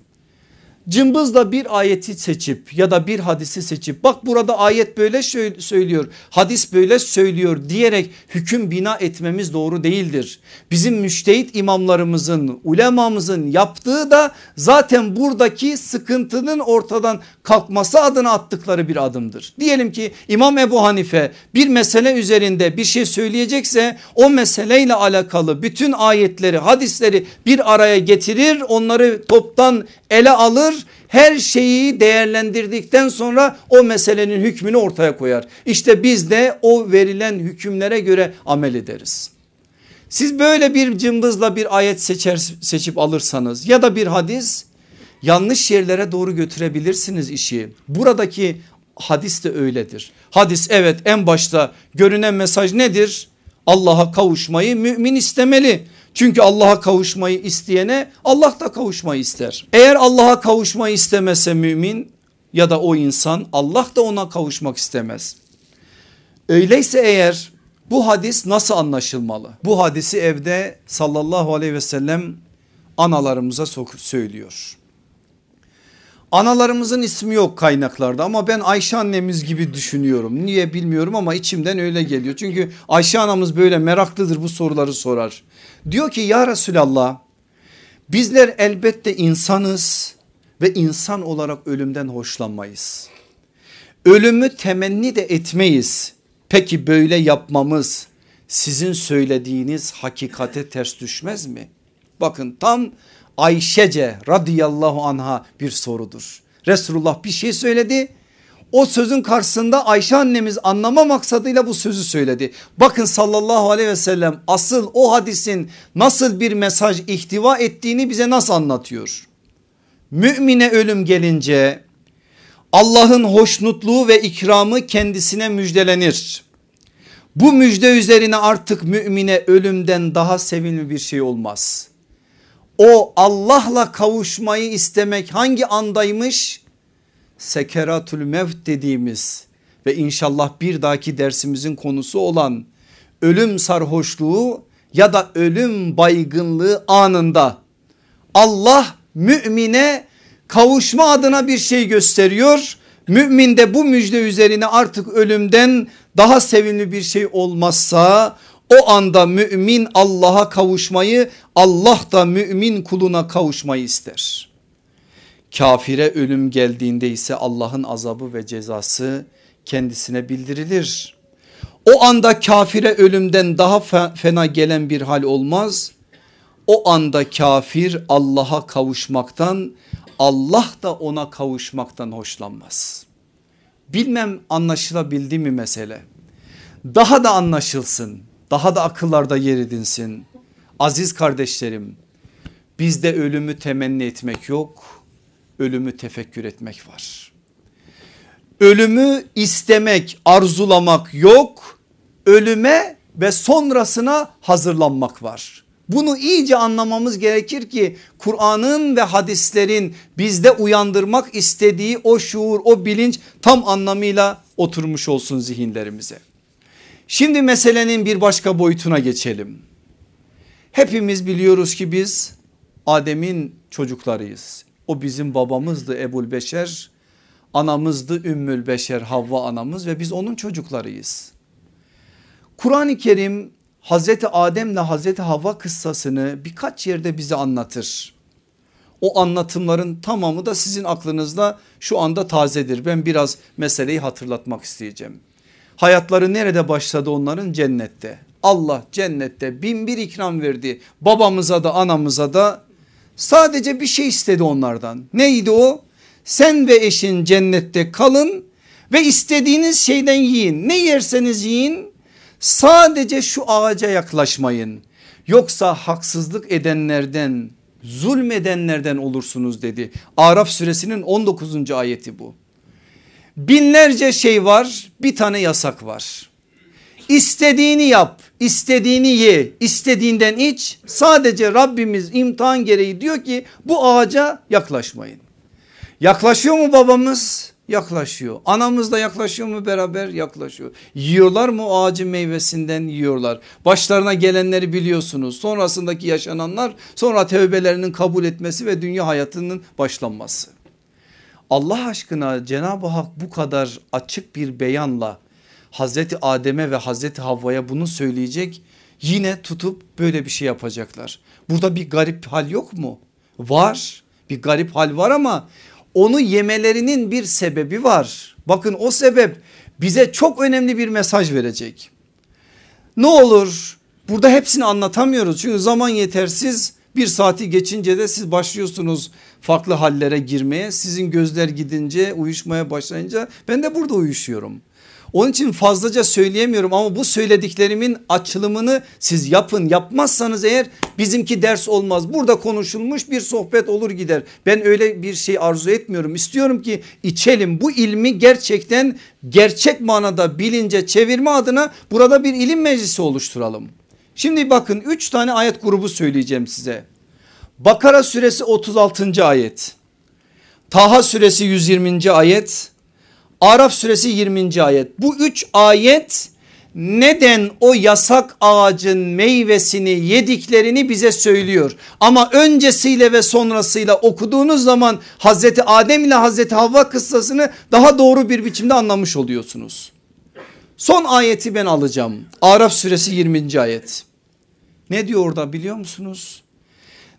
cımbızla bir ayeti seçip ya da bir hadisi seçip bak burada ayet böyle söylüyor hadis böyle söylüyor diyerek hüküm bina etmemiz doğru değildir. Bizim müştehit imamlarımızın ulemamızın yaptığı da zaten buradaki sıkıntının ortadan kalkması adına attıkları bir adımdır. Diyelim ki İmam Ebu Hanife bir mesele üzerinde bir şey söyleyecekse o meseleyle alakalı bütün ayetleri hadisleri bir araya getirir onları toptan ele alır her şeyi değerlendirdikten sonra o meselenin hükmünü ortaya koyar. İşte biz de o verilen hükümlere göre amel ederiz. Siz böyle bir cımbızla bir ayet seçer, seçip alırsanız ya da bir hadis yanlış yerlere doğru götürebilirsiniz işi. Buradaki hadis de öyledir. Hadis evet en başta görünen mesaj nedir? Allah'a kavuşmayı mümin istemeli. Çünkü Allah'a kavuşmayı isteyene Allah da kavuşmayı ister. Eğer Allah'a kavuşmayı istemese mümin ya da o insan Allah da ona kavuşmak istemez. Öyleyse eğer bu hadis nasıl anlaşılmalı? Bu hadisi evde sallallahu aleyhi ve sellem analarımıza söylüyor. Analarımızın ismi yok kaynaklarda ama ben Ayşe annemiz gibi düşünüyorum. Niye bilmiyorum ama içimden öyle geliyor. Çünkü Ayşe anamız böyle meraklıdır bu soruları sorar. Diyor ki ya Resulallah bizler elbette insanız ve insan olarak ölümden hoşlanmayız. Ölümü temenni de etmeyiz. Peki böyle yapmamız sizin söylediğiniz hakikate ters düşmez mi? Bakın tam Ayşece radıyallahu anha bir sorudur. Resulullah bir şey söyledi. O sözün karşısında Ayşe annemiz anlama maksadıyla bu sözü söyledi. Bakın sallallahu aleyhi ve sellem asıl o hadisin nasıl bir mesaj ihtiva ettiğini bize nasıl anlatıyor? Mümine ölüm gelince Allah'ın hoşnutluğu ve ikramı kendisine müjdelenir. Bu müjde üzerine artık mümine ölümden daha sevimli bir şey olmaz o Allah'la kavuşmayı istemek hangi andaymış? Sekeratül mevt dediğimiz ve inşallah bir dahaki dersimizin konusu olan ölüm sarhoşluğu ya da ölüm baygınlığı anında Allah mümine kavuşma adına bir şey gösteriyor. Mümin de bu müjde üzerine artık ölümden daha sevimli bir şey olmazsa o anda mümin Allah'a kavuşmayı Allah da mümin kuluna kavuşmayı ister. Kafire ölüm geldiğinde ise Allah'ın azabı ve cezası kendisine bildirilir. O anda kafire ölümden daha fena gelen bir hal olmaz. O anda kafir Allah'a kavuşmaktan Allah da ona kavuşmaktan hoşlanmaz. Bilmem anlaşılabildi mi mesele? Daha da anlaşılsın daha da akıllarda yer edinsin. Aziz kardeşlerim bizde ölümü temenni etmek yok ölümü tefekkür etmek var. Ölümü istemek arzulamak yok ölüme ve sonrasına hazırlanmak var. Bunu iyice anlamamız gerekir ki Kur'an'ın ve hadislerin bizde uyandırmak istediği o şuur o bilinç tam anlamıyla oturmuş olsun zihinlerimize. Şimdi meselenin bir başka boyutuna geçelim. Hepimiz biliyoruz ki biz Adem'in çocuklarıyız. O bizim babamızdı Ebul Beşer, anamızdı Ümmül Beşer Havva anamız ve biz onun çocuklarıyız. Kur'an-ı Kerim Hazreti Adem ile Hazreti Havva kıssasını birkaç yerde bize anlatır. O anlatımların tamamı da sizin aklınızda şu anda tazedir. Ben biraz meseleyi hatırlatmak isteyeceğim. Hayatları nerede başladı onların? Cennette. Allah cennette bin bir ikram verdi. Babamıza da anamıza da sadece bir şey istedi onlardan. Neydi o? Sen ve eşin cennette kalın ve istediğiniz şeyden yiyin. Ne yerseniz yiyin sadece şu ağaca yaklaşmayın. Yoksa haksızlık edenlerden zulmedenlerden olursunuz dedi. Araf suresinin 19. ayeti bu. Binlerce şey var bir tane yasak var. İstediğini yap, istediğini ye, istediğinden iç. Sadece Rabbimiz imtihan gereği diyor ki bu ağaca yaklaşmayın. Yaklaşıyor mu babamız? Yaklaşıyor. Anamız da yaklaşıyor mu beraber? Yaklaşıyor. Yiyorlar mı ağacın meyvesinden? Yiyorlar. Başlarına gelenleri biliyorsunuz. Sonrasındaki yaşananlar sonra tevbelerinin kabul etmesi ve dünya hayatının başlanması. Allah aşkına Cenab-ı Hak bu kadar açık bir beyanla Hazreti Adem'e ve Hazreti Havva'ya bunu söyleyecek yine tutup böyle bir şey yapacaklar. Burada bir garip hal yok mu? Var bir garip hal var ama onu yemelerinin bir sebebi var. Bakın o sebep bize çok önemli bir mesaj verecek. Ne olur burada hepsini anlatamıyoruz çünkü zaman yetersiz bir saati geçince de siz başlıyorsunuz farklı hallere girmeye. Sizin gözler gidince uyuşmaya başlayınca ben de burada uyuşuyorum. Onun için fazlaca söyleyemiyorum ama bu söylediklerimin açılımını siz yapın. Yapmazsanız eğer bizimki ders olmaz. Burada konuşulmuş bir sohbet olur gider. Ben öyle bir şey arzu etmiyorum. İstiyorum ki içelim bu ilmi gerçekten gerçek manada bilince çevirme adına burada bir ilim meclisi oluşturalım. Şimdi bakın 3 tane ayet grubu söyleyeceğim size. Bakara suresi 36. ayet. Taha suresi 120. ayet. Araf suresi 20. ayet. Bu üç ayet neden o yasak ağacın meyvesini yediklerini bize söylüyor. Ama öncesiyle ve sonrasıyla okuduğunuz zaman Hazreti Adem ile Hazreti Havva kıssasını daha doğru bir biçimde anlamış oluyorsunuz. Son ayeti ben alacağım. Araf suresi 20. ayet. Ne diyor orada biliyor musunuz?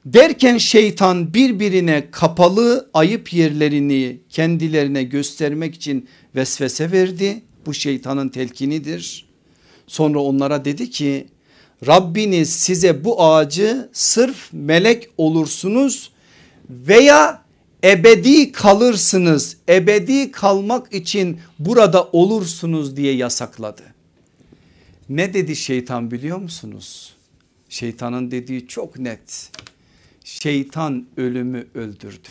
Derken şeytan birbirine kapalı ayıp yerlerini kendilerine göstermek için vesvese verdi. Bu şeytanın telkinidir. Sonra onlara dedi ki Rabbiniz size bu ağacı sırf melek olursunuz veya ebedi kalırsınız. Ebedi kalmak için burada olursunuz diye yasakladı. Ne dedi şeytan biliyor musunuz? Şeytanın dediği çok net şeytan ölümü öldürdü.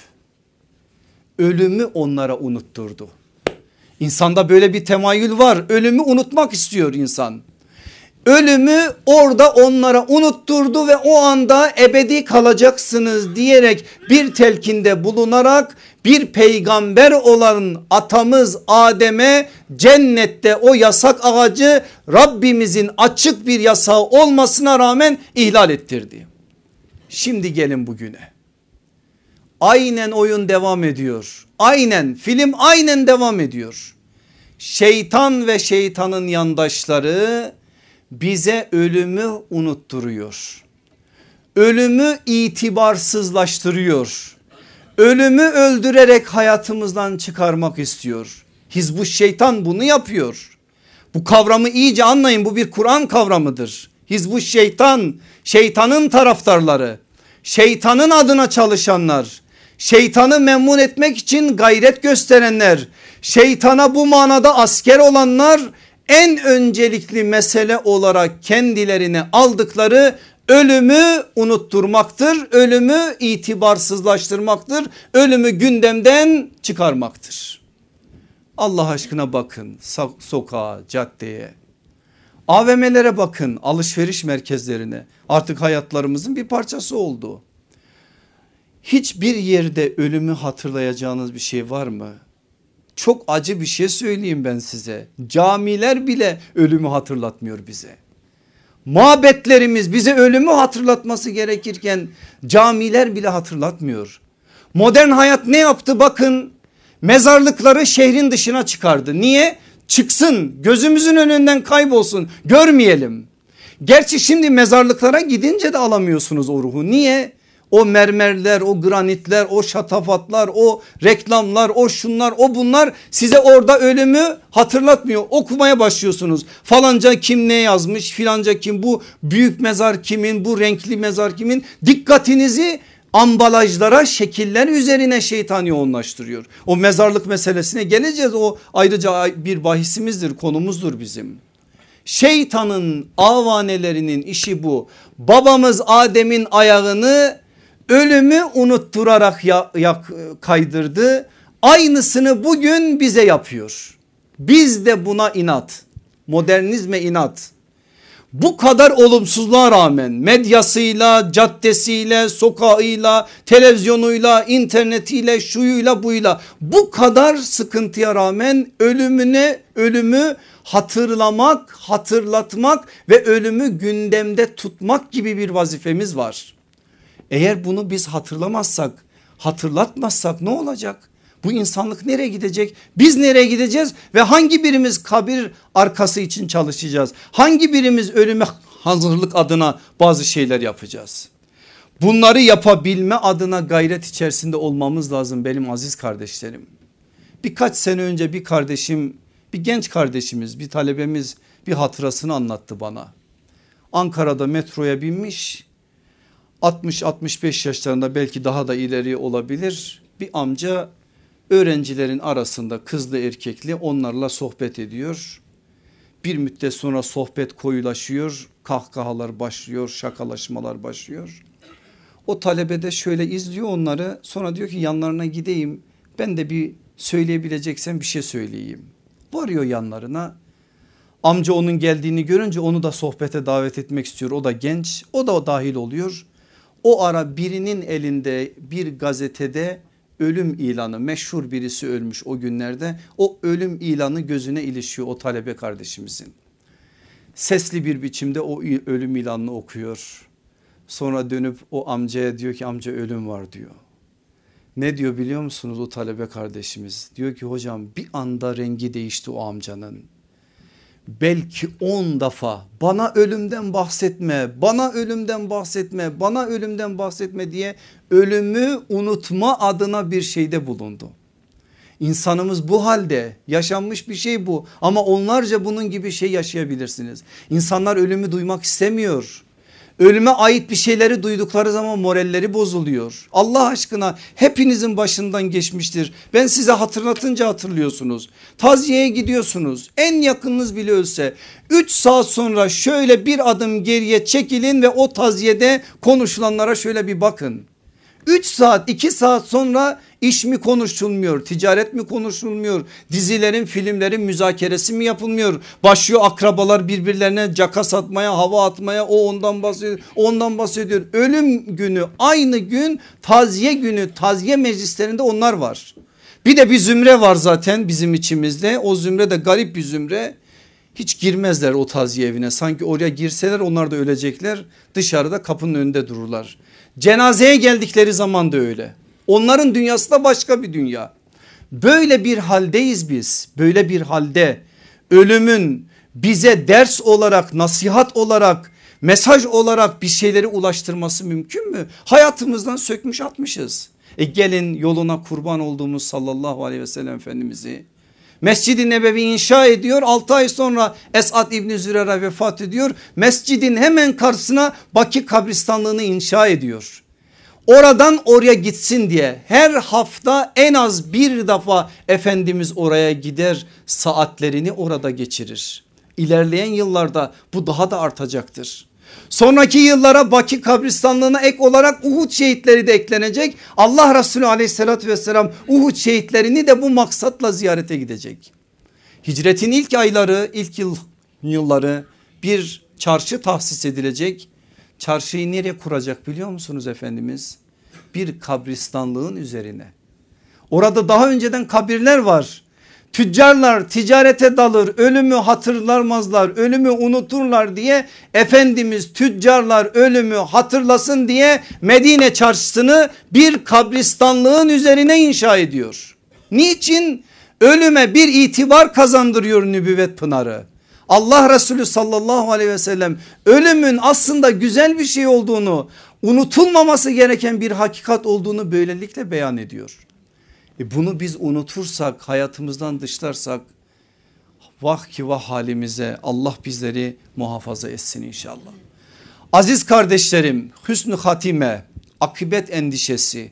Ölümü onlara unutturdu. İnsanda böyle bir temayül var ölümü unutmak istiyor insan. Ölümü orada onlara unutturdu ve o anda ebedi kalacaksınız diyerek bir telkinde bulunarak bir peygamber olan atamız Adem'e cennette o yasak ağacı Rabbimizin açık bir yasağı olmasına rağmen ihlal ettirdi. Şimdi gelin bugüne. Aynen oyun devam ediyor. Aynen film aynen devam ediyor. Şeytan ve şeytanın yandaşları bize ölümü unutturuyor. Ölümü itibarsızlaştırıyor. Ölümü öldürerek hayatımızdan çıkarmak istiyor. Hizbu şeytan bunu yapıyor. Bu kavramı iyice anlayın bu bir Kur'an kavramıdır. Hizbu şeytan şeytanın taraftarları şeytanın adına çalışanlar şeytanı memnun etmek için gayret gösterenler şeytana bu manada asker olanlar en öncelikli mesele olarak kendilerine aldıkları ölümü unutturmaktır. Ölümü itibarsızlaştırmaktır. Ölümü gündemden çıkarmaktır. Allah aşkına bakın sokağa, caddeye. AVM'lere bakın, alışveriş merkezlerine. Artık hayatlarımızın bir parçası oldu. Hiçbir yerde ölümü hatırlayacağınız bir şey var mı? Çok acı bir şey söyleyeyim ben size. Camiler bile ölümü hatırlatmıyor bize. Mabetlerimiz bize ölümü hatırlatması gerekirken camiler bile hatırlatmıyor. Modern hayat ne yaptı bakın mezarlıkları şehrin dışına çıkardı. Niye? Çıksın gözümüzün önünden kaybolsun görmeyelim. Gerçi şimdi mezarlıklara gidince de alamıyorsunuz o ruhu. Niye? O mermerler, o granitler, o şatafatlar, o reklamlar, o şunlar, o bunlar size orada ölümü hatırlatmıyor. Okumaya başlıyorsunuz. Falanca kim ne yazmış, filanca kim bu büyük mezar kimin, bu renkli mezar kimin? Dikkatinizi ambalajlara şekiller üzerine şeytan yoğunlaştırıyor. O mezarlık meselesine geleceğiz o ayrıca bir bahisimizdir konumuzdur bizim. Şeytanın avanelerinin işi bu. Babamız Adem'in ayağını ölümü unutturarak ya, ya, kaydırdı. Aynısını bugün bize yapıyor. Biz de buna inat. Modernizme inat. Bu kadar olumsuzluğa rağmen medyasıyla, caddesiyle, sokağıyla, televizyonuyla, internetiyle, şuyuyla, buyla bu kadar sıkıntıya rağmen ölümüne ölümü hatırlamak, hatırlatmak ve ölümü gündemde tutmak gibi bir vazifemiz var. Eğer bunu biz hatırlamazsak, hatırlatmazsak ne olacak? Bu insanlık nereye gidecek? Biz nereye gideceğiz? Ve hangi birimiz kabir arkası için çalışacağız? Hangi birimiz ölüme hazırlık adına bazı şeyler yapacağız? Bunları yapabilme adına gayret içerisinde olmamız lazım benim aziz kardeşlerim. Birkaç sene önce bir kardeşim bir genç kardeşimiz bir talebemiz bir hatırasını anlattı bana. Ankara'da metroya binmiş 60-65 yaşlarında belki daha da ileri olabilir bir amca öğrencilerin arasında kızlı erkekli onlarla sohbet ediyor. Bir müddet sonra sohbet koyulaşıyor kahkahalar başlıyor şakalaşmalar başlıyor. O talebe de şöyle izliyor onları sonra diyor ki yanlarına gideyim ben de bir söyleyebileceksem bir şey söyleyeyim. Varıyor yanlarına amca onun geldiğini görünce onu da sohbete davet etmek istiyor o da genç o da dahil oluyor. O ara birinin elinde bir gazetede ölüm ilanı meşhur birisi ölmüş o günlerde o ölüm ilanı gözüne ilişiyor o talebe kardeşimizin. Sesli bir biçimde o ölüm ilanını okuyor. Sonra dönüp o amcaya diyor ki amca ölüm var diyor. Ne diyor biliyor musunuz o talebe kardeşimiz? Diyor ki hocam bir anda rengi değişti o amcanın belki on defa bana ölümden bahsetme bana ölümden bahsetme bana ölümden bahsetme diye ölümü unutma adına bir şeyde bulundu. İnsanımız bu halde yaşanmış bir şey bu ama onlarca bunun gibi şey yaşayabilirsiniz. İnsanlar ölümü duymak istemiyor. Ölüme ait bir şeyleri duydukları zaman moralleri bozuluyor. Allah aşkına hepinizin başından geçmiştir. Ben size hatırlatınca hatırlıyorsunuz. Taziyeye gidiyorsunuz. En yakınınız bile ölse 3 saat sonra şöyle bir adım geriye çekilin ve o taziyede konuşulanlara şöyle bir bakın. 3 saat 2 saat sonra iş mi konuşulmuyor ticaret mi konuşulmuyor dizilerin filmlerin müzakeresi mi yapılmıyor? Başlıyor akrabalar birbirlerine caka satmaya hava atmaya o ondan bahsediyor ondan bahsediyor. Ölüm günü aynı gün taziye günü taziye meclislerinde onlar var. Bir de bir zümre var zaten bizim içimizde. O zümre de garip bir zümre. Hiç girmezler o taziye evine. Sanki oraya girseler onlar da ölecekler. Dışarıda kapının önünde dururlar Cenazeye geldikleri zaman da öyle. Onların dünyası da başka bir dünya. Böyle bir haldeyiz biz. Böyle bir halde ölümün bize ders olarak, nasihat olarak, mesaj olarak bir şeyleri ulaştırması mümkün mü? Hayatımızdan sökmüş atmışız. E gelin yoluna kurban olduğumuz sallallahu aleyhi ve sellem Efendimiz'i Mescid-i Nebevi inşa ediyor 6 ay sonra Esad İbni Zürer'e vefat ediyor. Mescidin hemen karşısına Baki kabristanlığını inşa ediyor. Oradan oraya gitsin diye her hafta en az bir defa Efendimiz oraya gider saatlerini orada geçirir. İlerleyen yıllarda bu daha da artacaktır. Sonraki yıllara Baki kabristanlığına ek olarak Uhud şehitleri de eklenecek. Allah Resulü aleyhissalatü vesselam Uhud şehitlerini de bu maksatla ziyarete gidecek. Hicretin ilk ayları ilk yıl, yılları bir çarşı tahsis edilecek. Çarşıyı nereye kuracak biliyor musunuz Efendimiz? Bir kabristanlığın üzerine. Orada daha önceden kabirler var. Tüccarlar ticarete dalır ölümü hatırlamazlar ölümü unuturlar diye Efendimiz tüccarlar ölümü hatırlasın diye Medine çarşısını bir kabristanlığın üzerine inşa ediyor. Niçin? Ölüme bir itibar kazandırıyor nübüvvet pınarı. Allah Resulü sallallahu aleyhi ve sellem ölümün aslında güzel bir şey olduğunu unutulmaması gereken bir hakikat olduğunu böylelikle beyan ediyor. E bunu biz unutursak hayatımızdan dışlarsak vah ki vah halimize Allah bizleri muhafaza etsin inşallah. Aziz kardeşlerim hüsnü hatime akıbet endişesi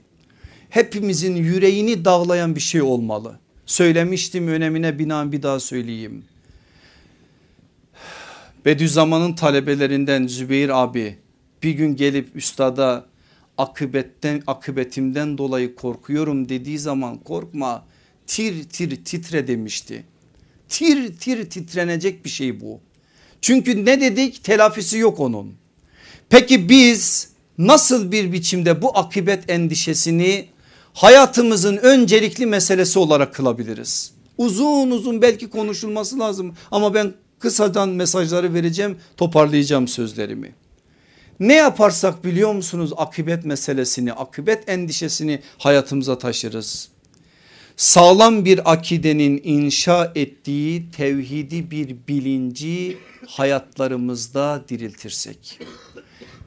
hepimizin yüreğini dağlayan bir şey olmalı. Söylemiştim önemine binaen bir daha söyleyeyim. Bediüzzaman'ın talebelerinden Zübeyir abi bir gün gelip üstada akıbetten akıbetimden dolayı korkuyorum dediği zaman korkma tir tir titre demişti. Tir tir titrenecek bir şey bu. Çünkü ne dedik telafisi yok onun. Peki biz nasıl bir biçimde bu akıbet endişesini hayatımızın öncelikli meselesi olarak kılabiliriz? Uzun uzun belki konuşulması lazım ama ben kısadan mesajları vereceğim toparlayacağım sözlerimi. Ne yaparsak biliyor musunuz akıbet meselesini akıbet endişesini hayatımıza taşırız. Sağlam bir akidenin inşa ettiği tevhidi bir bilinci hayatlarımızda diriltirsek.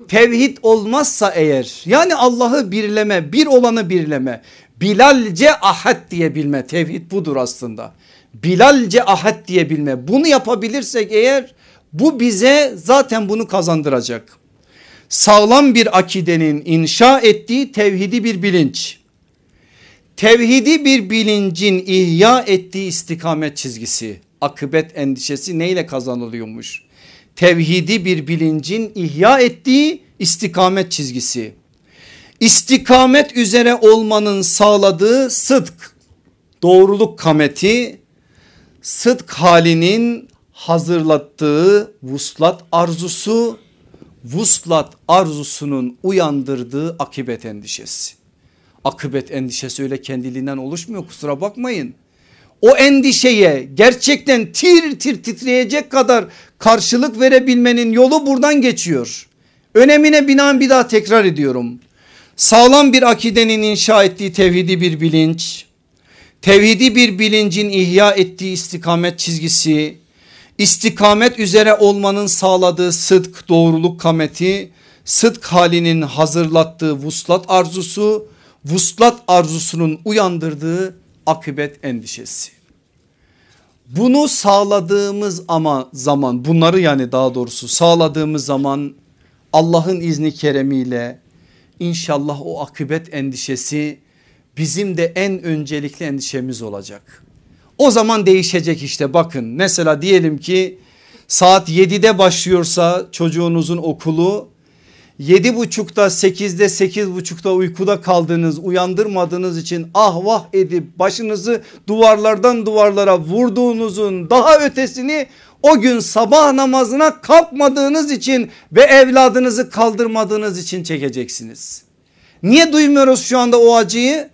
Tevhid olmazsa eğer yani Allah'ı birleme bir olanı birleme Bilalce ahad diyebilme tevhid budur aslında. Bilalce ahad diyebilme bunu yapabilirsek eğer bu bize zaten bunu kazandıracak sağlam bir akidenin inşa ettiği tevhidi bir bilinç. Tevhidi bir bilincin ihya ettiği istikamet çizgisi akıbet endişesi neyle kazanılıyormuş? Tevhidi bir bilincin ihya ettiği istikamet çizgisi. İstikamet üzere olmanın sağladığı sıdk, doğruluk kameti, sıdk halinin hazırlattığı vuslat arzusu vuslat arzusunun uyandırdığı akıbet endişesi. Akıbet endişesi öyle kendiliğinden oluşmuyor kusura bakmayın. O endişeye gerçekten tir tir titreyecek kadar karşılık verebilmenin yolu buradan geçiyor. Önemine binaen bir daha tekrar ediyorum. Sağlam bir akidenin inşa ettiği tevhidi bir bilinç, tevhidi bir bilincin ihya ettiği istikamet çizgisi, istikamet üzere olmanın sağladığı sıdk doğruluk kameti sıdk halinin hazırlattığı vuslat arzusu vuslat arzusunun uyandırdığı akıbet endişesi. Bunu sağladığımız ama zaman bunları yani daha doğrusu sağladığımız zaman Allah'ın izni keremiyle inşallah o akıbet endişesi bizim de en öncelikli endişemiz olacak. O zaman değişecek işte bakın mesela diyelim ki saat 7'de başlıyorsa çocuğunuzun okulu 7.30'da 8'de 8.30'da uykuda kaldığınız uyandırmadığınız için ah vah edip başınızı duvarlardan duvarlara vurduğunuzun daha ötesini o gün sabah namazına kalkmadığınız için ve evladınızı kaldırmadığınız için çekeceksiniz. Niye duymuyoruz şu anda o acıyı?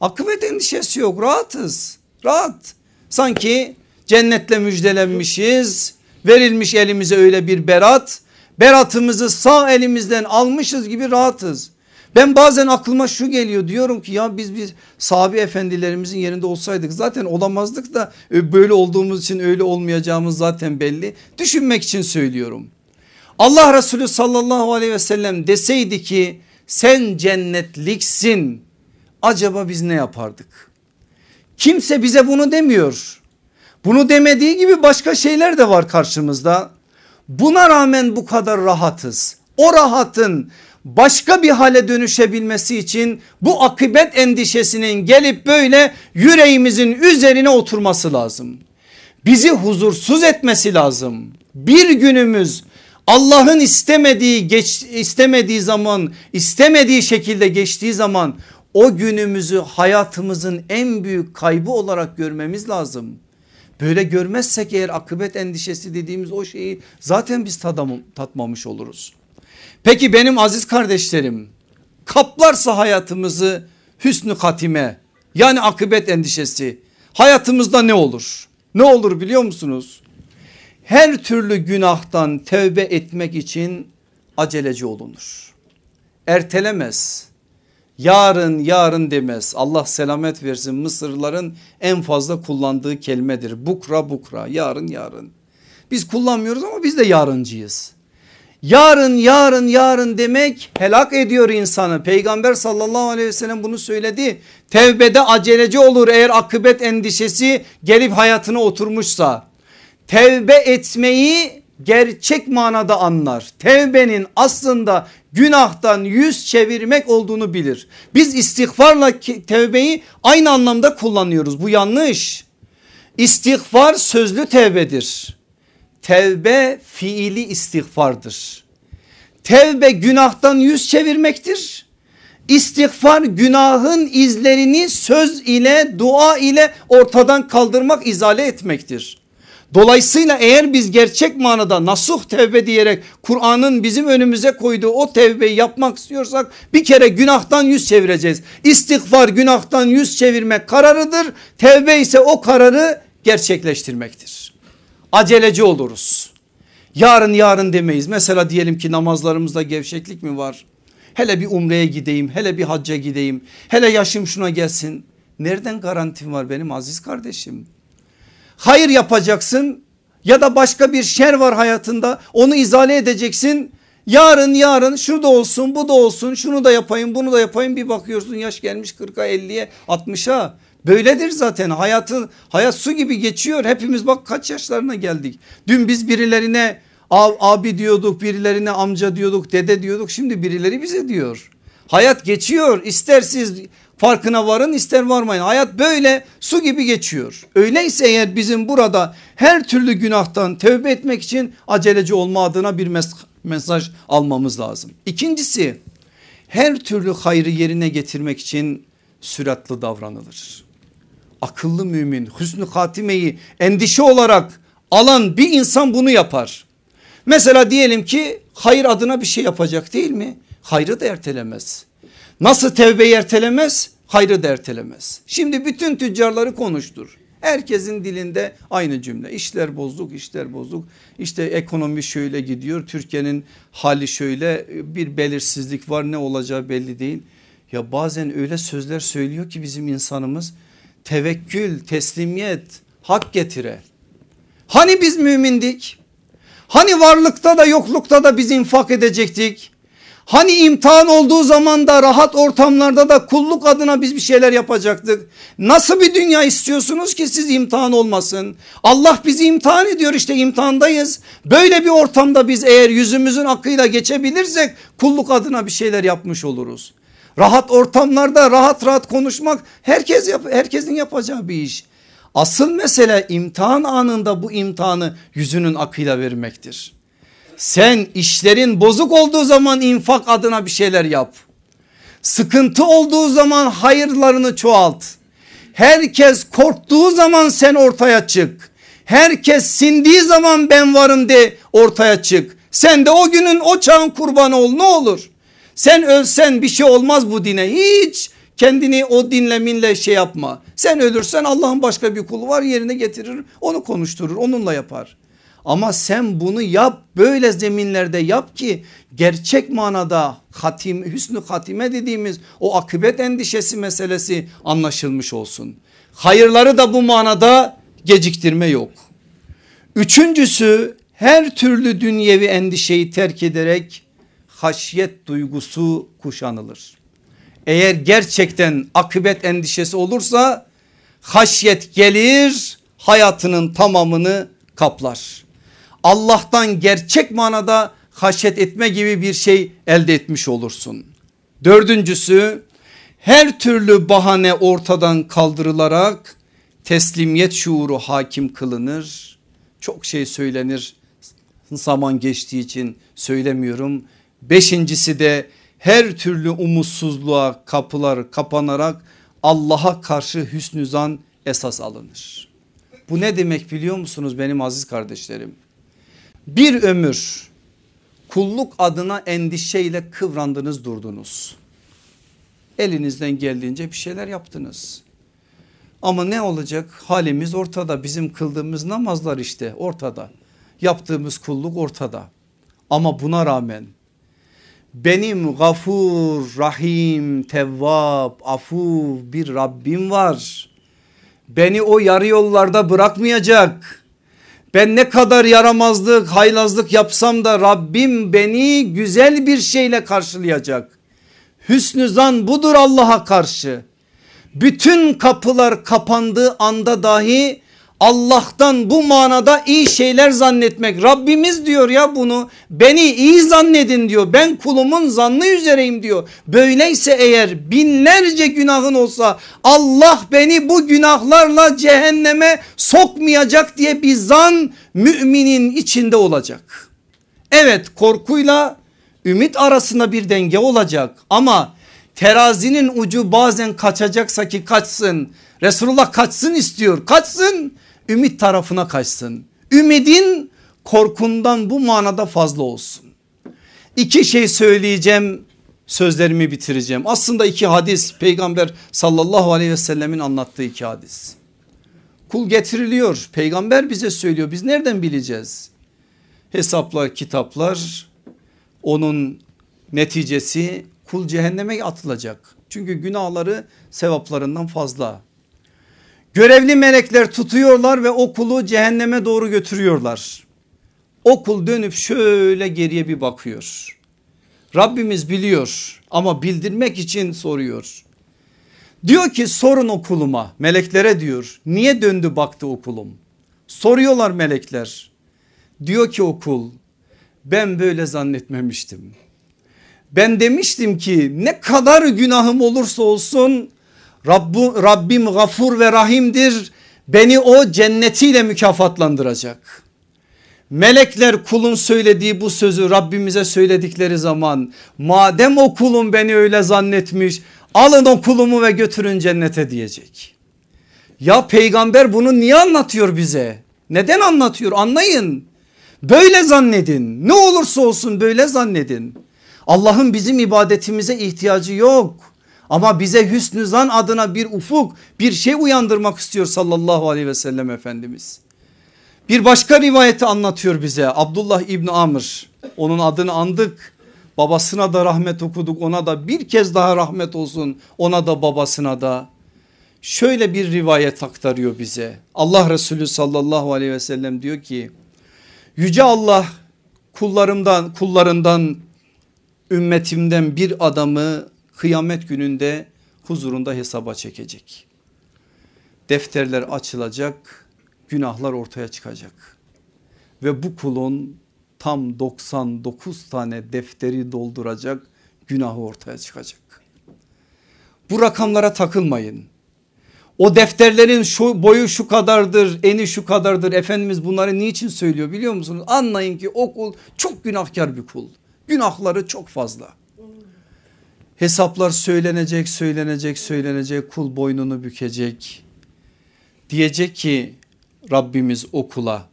Akıbet endişesi yok rahatız rahat. Sanki cennetle müjdelenmişiz. Verilmiş elimize öyle bir berat. Beratımızı sağ elimizden almışız gibi rahatız. Ben bazen aklıma şu geliyor diyorum ki ya biz bir sahabi efendilerimizin yerinde olsaydık zaten olamazdık da böyle olduğumuz için öyle olmayacağımız zaten belli. Düşünmek için söylüyorum. Allah Resulü sallallahu aleyhi ve sellem deseydi ki sen cennetliksin acaba biz ne yapardık? Kimse bize bunu demiyor. Bunu demediği gibi başka şeyler de var karşımızda. Buna rağmen bu kadar rahatız. O rahatın başka bir hale dönüşebilmesi için bu akıbet endişesinin gelip böyle yüreğimizin üzerine oturması lazım. bizi huzursuz etmesi lazım. Bir günümüz Allah'ın istemediği geç, istemediği zaman istemediği şekilde geçtiği zaman o günümüzü hayatımızın en büyük kaybı olarak görmemiz lazım. Böyle görmezsek eğer akıbet endişesi dediğimiz o şeyi zaten biz tadam, tatmamış oluruz. Peki benim aziz kardeşlerim kaplarsa hayatımızı hüsnü katime yani akıbet endişesi hayatımızda ne olur? Ne olur biliyor musunuz? Her türlü günahtan tevbe etmek için aceleci olunur. Ertelemez. Yarın yarın demez. Allah selamet versin Mısırlıların en fazla kullandığı kelimedir. Bukra bukra yarın yarın. Biz kullanmıyoruz ama biz de yarıncıyız. Yarın yarın yarın demek helak ediyor insanı. Peygamber sallallahu aleyhi ve sellem bunu söyledi. Tevbede aceleci olur eğer akıbet endişesi gelip hayatına oturmuşsa. Tevbe etmeyi gerçek manada anlar. Tevbenin aslında günahtan yüz çevirmek olduğunu bilir. Biz istiğfarla tevbeyi aynı anlamda kullanıyoruz. Bu yanlış. İstiğfar sözlü tevbedir. Tevbe fiili istiğfardır. Tevbe günahtan yüz çevirmektir. İstiğfar günahın izlerini söz ile dua ile ortadan kaldırmak izale etmektir. Dolayısıyla eğer biz gerçek manada nasuh tevbe diyerek Kur'an'ın bizim önümüze koyduğu o tevbeyi yapmak istiyorsak bir kere günahtan yüz çevireceğiz. İstiğfar günahtan yüz çevirmek kararıdır. Tevbe ise o kararı gerçekleştirmektir. Aceleci oluruz. Yarın yarın demeyiz. Mesela diyelim ki namazlarımızda gevşeklik mi var? Hele bir umreye gideyim, hele bir hacca gideyim, hele yaşım şuna gelsin. Nereden garantim var benim aziz kardeşim? Hayır yapacaksın ya da başka bir şer var hayatında onu izale edeceksin. Yarın yarın şu da olsun bu da olsun şunu da yapayım bunu da yapayım bir bakıyorsun yaş gelmiş 40'a 50'ye 60'a. Böyledir zaten hayatın hayat su gibi geçiyor hepimiz bak kaç yaşlarına geldik. Dün biz birilerine abi diyorduk birilerine amca diyorduk dede diyorduk şimdi birileri bize diyor. Hayat geçiyor ister siz farkına varın ister varmayın. Hayat böyle su gibi geçiyor. Öyleyse eğer bizim burada her türlü günahtan tövbe etmek için aceleci olma adına bir mes mesaj almamız lazım. İkincisi her türlü hayrı yerine getirmek için süratli davranılır. Akıllı mümin hüsnü hatimeyi endişe olarak alan bir insan bunu yapar. Mesela diyelim ki hayır adına bir şey yapacak değil mi? Hayrı da ertelemez. Nasıl tevbeyi ertelemez? Hayrı da ertelemez. Şimdi bütün tüccarları konuştur. Herkesin dilinde aynı cümle işler bozduk işler bozduk işte ekonomi şöyle gidiyor Türkiye'nin hali şöyle bir belirsizlik var ne olacağı belli değil. Ya bazen öyle sözler söylüyor ki bizim insanımız tevekkül teslimiyet hak getire. Hani biz mümindik hani varlıkta da yoklukta da biz infak edecektik Hani imtihan olduğu zaman da rahat ortamlarda da kulluk adına biz bir şeyler yapacaktık. Nasıl bir dünya istiyorsunuz ki siz imtihan olmasın? Allah bizi imtihan ediyor işte imtihandayız. Böyle bir ortamda biz eğer yüzümüzün akıyla geçebilirsek kulluk adına bir şeyler yapmış oluruz. Rahat ortamlarda rahat rahat konuşmak herkes yap herkesin yapacağı bir iş. Asıl mesele imtihan anında bu imtihanı yüzünün akıyla vermektir. Sen işlerin bozuk olduğu zaman infak adına bir şeyler yap. Sıkıntı olduğu zaman hayırlarını çoğalt. Herkes korktuğu zaman sen ortaya çık. Herkes sindiği zaman ben varım de ortaya çık. Sen de o günün o çağın kurbanı ol ne olur. Sen ölsen bir şey olmaz bu dine hiç kendini o dinleminle şey yapma. Sen ölürsen Allah'ın başka bir kulu var yerine getirir onu konuşturur onunla yapar. Ama sen bunu yap böyle zeminlerde yap ki gerçek manada hatim, hüsnü hatime dediğimiz o akıbet endişesi meselesi anlaşılmış olsun. Hayırları da bu manada geciktirme yok. Üçüncüsü her türlü dünyevi endişeyi terk ederek haşyet duygusu kuşanılır. Eğer gerçekten akıbet endişesi olursa haşyet gelir hayatının tamamını kaplar. Allah'tan gerçek manada haşyet etme gibi bir şey elde etmiş olursun. Dördüncüsü her türlü bahane ortadan kaldırılarak teslimiyet şuuru hakim kılınır. Çok şey söylenir zaman geçtiği için söylemiyorum. Beşincisi de her türlü umutsuzluğa kapılar kapanarak Allah'a karşı hüsnü zan esas alınır. Bu ne demek biliyor musunuz benim aziz kardeşlerim? Bir ömür kulluk adına endişeyle kıvrandınız durdunuz. Elinizden geldiğince bir şeyler yaptınız. Ama ne olacak halimiz ortada bizim kıldığımız namazlar işte ortada. Yaptığımız kulluk ortada. Ama buna rağmen benim gafur, rahim, tevvab, afu bir Rabbim var. Beni o yarı yollarda bırakmayacak. Ben ne kadar yaramazlık, haylazlık yapsam da Rabbim beni güzel bir şeyle karşılayacak. Hüsnü zan budur Allah'a karşı. Bütün kapılar kapandığı anda dahi Allah'tan bu manada iyi şeyler zannetmek. Rabbimiz diyor ya bunu beni iyi zannedin diyor. Ben kulumun zannı üzereyim diyor. Böyleyse eğer binlerce günahın olsa Allah beni bu günahlarla cehenneme sokmayacak diye bir zan müminin içinde olacak. Evet korkuyla ümit arasında bir denge olacak ama terazinin ucu bazen kaçacaksa ki kaçsın. Resulullah kaçsın istiyor kaçsın ümit tarafına kaçsın. Ümidin korkundan bu manada fazla olsun. İki şey söyleyeceğim sözlerimi bitireceğim. Aslında iki hadis peygamber sallallahu aleyhi ve sellemin anlattığı iki hadis. Kul getiriliyor peygamber bize söylüyor biz nereden bileceğiz? Hesaplar kitaplar onun neticesi kul cehenneme atılacak. Çünkü günahları sevaplarından fazla. Görevli melekler tutuyorlar ve o kulu cehenneme doğru götürüyorlar. O kul dönüp şöyle geriye bir bakıyor. Rabbimiz biliyor ama bildirmek için soruyor. Diyor ki sorun o kuluma meleklere diyor niye döndü baktı o kulum? Soruyorlar melekler. Diyor ki o kul ben böyle zannetmemiştim. Ben demiştim ki ne kadar günahım olursa olsun Rabbu, Rabbim gafur ve rahimdir. Beni o cennetiyle mükafatlandıracak. Melekler kulun söylediği bu sözü Rabbimize söyledikleri zaman madem o kulum beni öyle zannetmiş alın o kulumu ve götürün cennete diyecek. Ya peygamber bunu niye anlatıyor bize? Neden anlatıyor anlayın. Böyle zannedin ne olursa olsun böyle zannedin. Allah'ın bizim ibadetimize ihtiyacı yok. Ama bize hüsnü zan adına bir ufuk bir şey uyandırmak istiyor sallallahu aleyhi ve sellem Efendimiz. Bir başka rivayeti anlatıyor bize Abdullah İbni Amr onun adını andık. Babasına da rahmet okuduk ona da bir kez daha rahmet olsun ona da babasına da. Şöyle bir rivayet aktarıyor bize. Allah Resulü sallallahu aleyhi ve sellem diyor ki Yüce Allah kullarımdan kullarından ümmetimden bir adamı kıyamet gününde huzurunda hesaba çekecek. Defterler açılacak, günahlar ortaya çıkacak. Ve bu kulun tam 99 tane defteri dolduracak günahı ortaya çıkacak. Bu rakamlara takılmayın. O defterlerin şu boyu şu kadardır, eni şu kadardır. Efendimiz bunları niçin söylüyor biliyor musunuz? Anlayın ki o kul çok günahkar bir kul. Günahları çok fazla. Hesaplar söylenecek, söylenecek, söylenecek. Kul boynunu bükecek. Diyecek ki Rabbimiz okula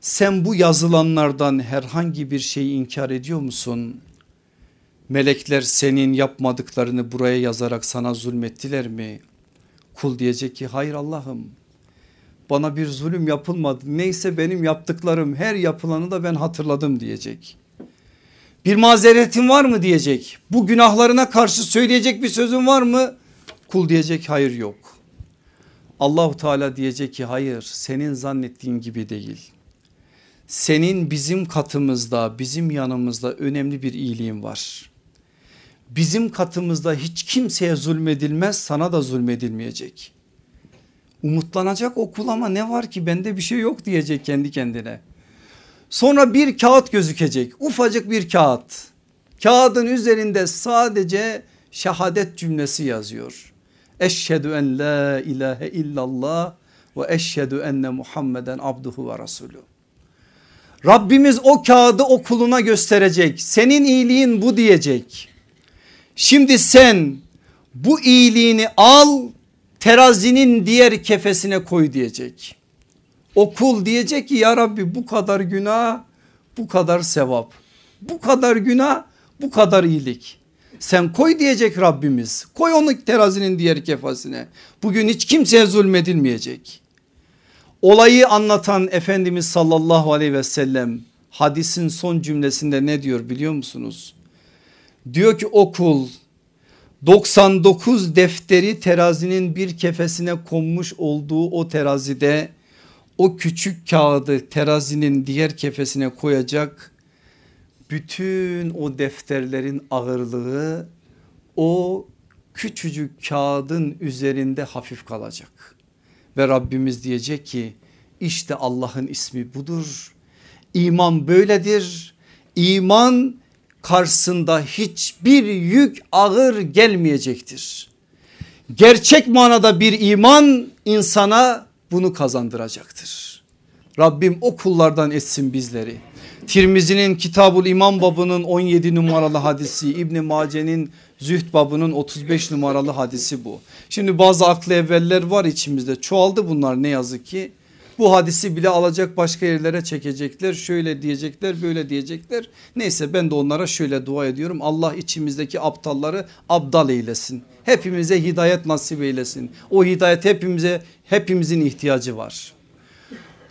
sen bu yazılanlardan herhangi bir şeyi inkar ediyor musun? Melekler senin yapmadıklarını buraya yazarak sana zulmettiler mi? Kul diyecek ki hayır Allah'ım bana bir zulüm yapılmadı. Neyse benim yaptıklarım her yapılanı da ben hatırladım diyecek. Bir mazeretin var mı diyecek. Bu günahlarına karşı söyleyecek bir sözün var mı? Kul diyecek hayır yok. Allahu Teala diyecek ki hayır senin zannettiğin gibi değil. Senin bizim katımızda bizim yanımızda önemli bir iyiliğin var. Bizim katımızda hiç kimseye zulmedilmez sana da zulmedilmeyecek. Umutlanacak o kul ama ne var ki bende bir şey yok diyecek kendi kendine. Sonra bir kağıt gözükecek ufacık bir kağıt. Kağıdın üzerinde sadece şehadet cümlesi yazıyor. Eşhedü en la ilahe illallah ve eşhedü enne Muhammeden abduhu ve resulü. Rabbimiz o kağıdı o kuluna gösterecek. Senin iyiliğin bu diyecek. Şimdi sen bu iyiliğini al terazinin diğer kefesine koy diyecek. O kul diyecek ki ya Rabbi bu kadar günah bu kadar sevap bu kadar günah bu kadar iyilik. Sen koy diyecek Rabbimiz koy onu terazinin diğer kefesine. Bugün hiç kimseye zulmedilmeyecek. Olayı anlatan Efendimiz sallallahu aleyhi ve sellem hadisin son cümlesinde ne diyor biliyor musunuz? Diyor ki o kul 99 defteri terazinin bir kefesine konmuş olduğu o terazide o küçük kağıdı terazinin diğer kefesine koyacak. Bütün o defterlerin ağırlığı o küçücük kağıdın üzerinde hafif kalacak. Ve Rabbimiz diyecek ki işte Allah'ın ismi budur. İman böyledir. İman karşısında hiçbir yük ağır gelmeyecektir. Gerçek manada bir iman insana bunu kazandıracaktır. Rabbim o kullardan etsin bizleri. Tirmizi'nin Kitabul İman babının 17 numaralı hadisi İbni Mace'nin Zühd babının 35 numaralı hadisi bu. Şimdi bazı aklı evveller var içimizde çoğaldı bunlar ne yazık ki. Bu hadisi bile alacak başka yerlere çekecekler. Şöyle diyecekler böyle diyecekler. Neyse ben de onlara şöyle dua ediyorum. Allah içimizdeki aptalları abdal eylesin. Hepimize hidayet nasip eylesin. O hidayet hepimize hepimizin ihtiyacı var.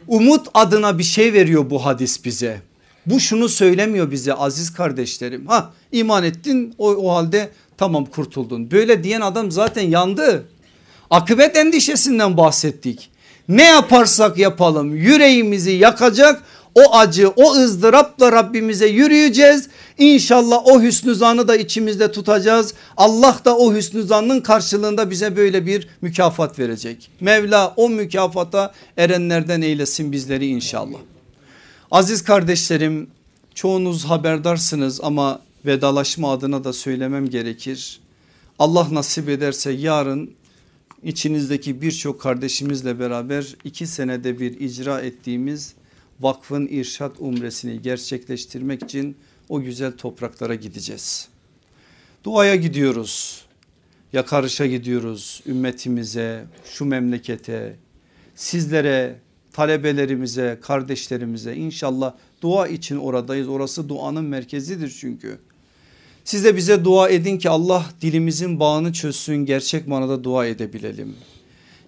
Umut adına bir şey veriyor bu hadis bize. Bu şunu söylemiyor bize aziz kardeşlerim. Ha iman ettin o, o halde tamam kurtuldun. Böyle diyen adam zaten yandı. Akıbet endişesinden bahsettik. Ne yaparsak yapalım yüreğimizi yakacak o acı o ızdırapla Rabbimize yürüyeceğiz. İnşallah o hüsnü zanı da içimizde tutacağız. Allah da o hüsnü zanın karşılığında bize böyle bir mükafat verecek. Mevla o mükafata erenlerden eylesin bizleri inşallah. Aziz kardeşlerim çoğunuz haberdarsınız ama vedalaşma adına da söylemem gerekir. Allah nasip ederse yarın içinizdeki birçok kardeşimizle beraber iki senede bir icra ettiğimiz vakfın irşat umresini gerçekleştirmek için o güzel topraklara gideceğiz. Duaya gidiyoruz. Yakarışa gidiyoruz ümmetimize, şu memlekete, sizlere, talebelerimize, kardeşlerimize inşallah dua için oradayız. Orası duanın merkezidir çünkü. Siz de bize dua edin ki Allah dilimizin bağını çözsün gerçek manada dua edebilelim.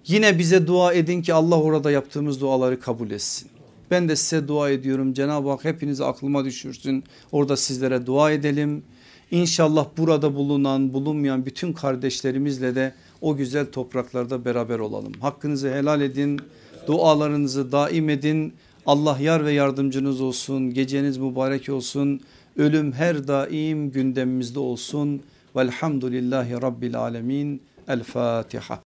Yine bize dua edin ki Allah orada yaptığımız duaları kabul etsin. Ben de size dua ediyorum Cenab-ı Hak hepinizi aklıma düşürsün. Orada sizlere dua edelim. İnşallah burada bulunan bulunmayan bütün kardeşlerimizle de o güzel topraklarda beraber olalım. Hakkınızı helal edin. Dualarınızı daim edin. Allah yar ve yardımcınız olsun. Geceniz mübarek olsun. Ölüm her daim gündemimizde olsun. Velhamdülillahi Rabbil Alemin. El Fatiha.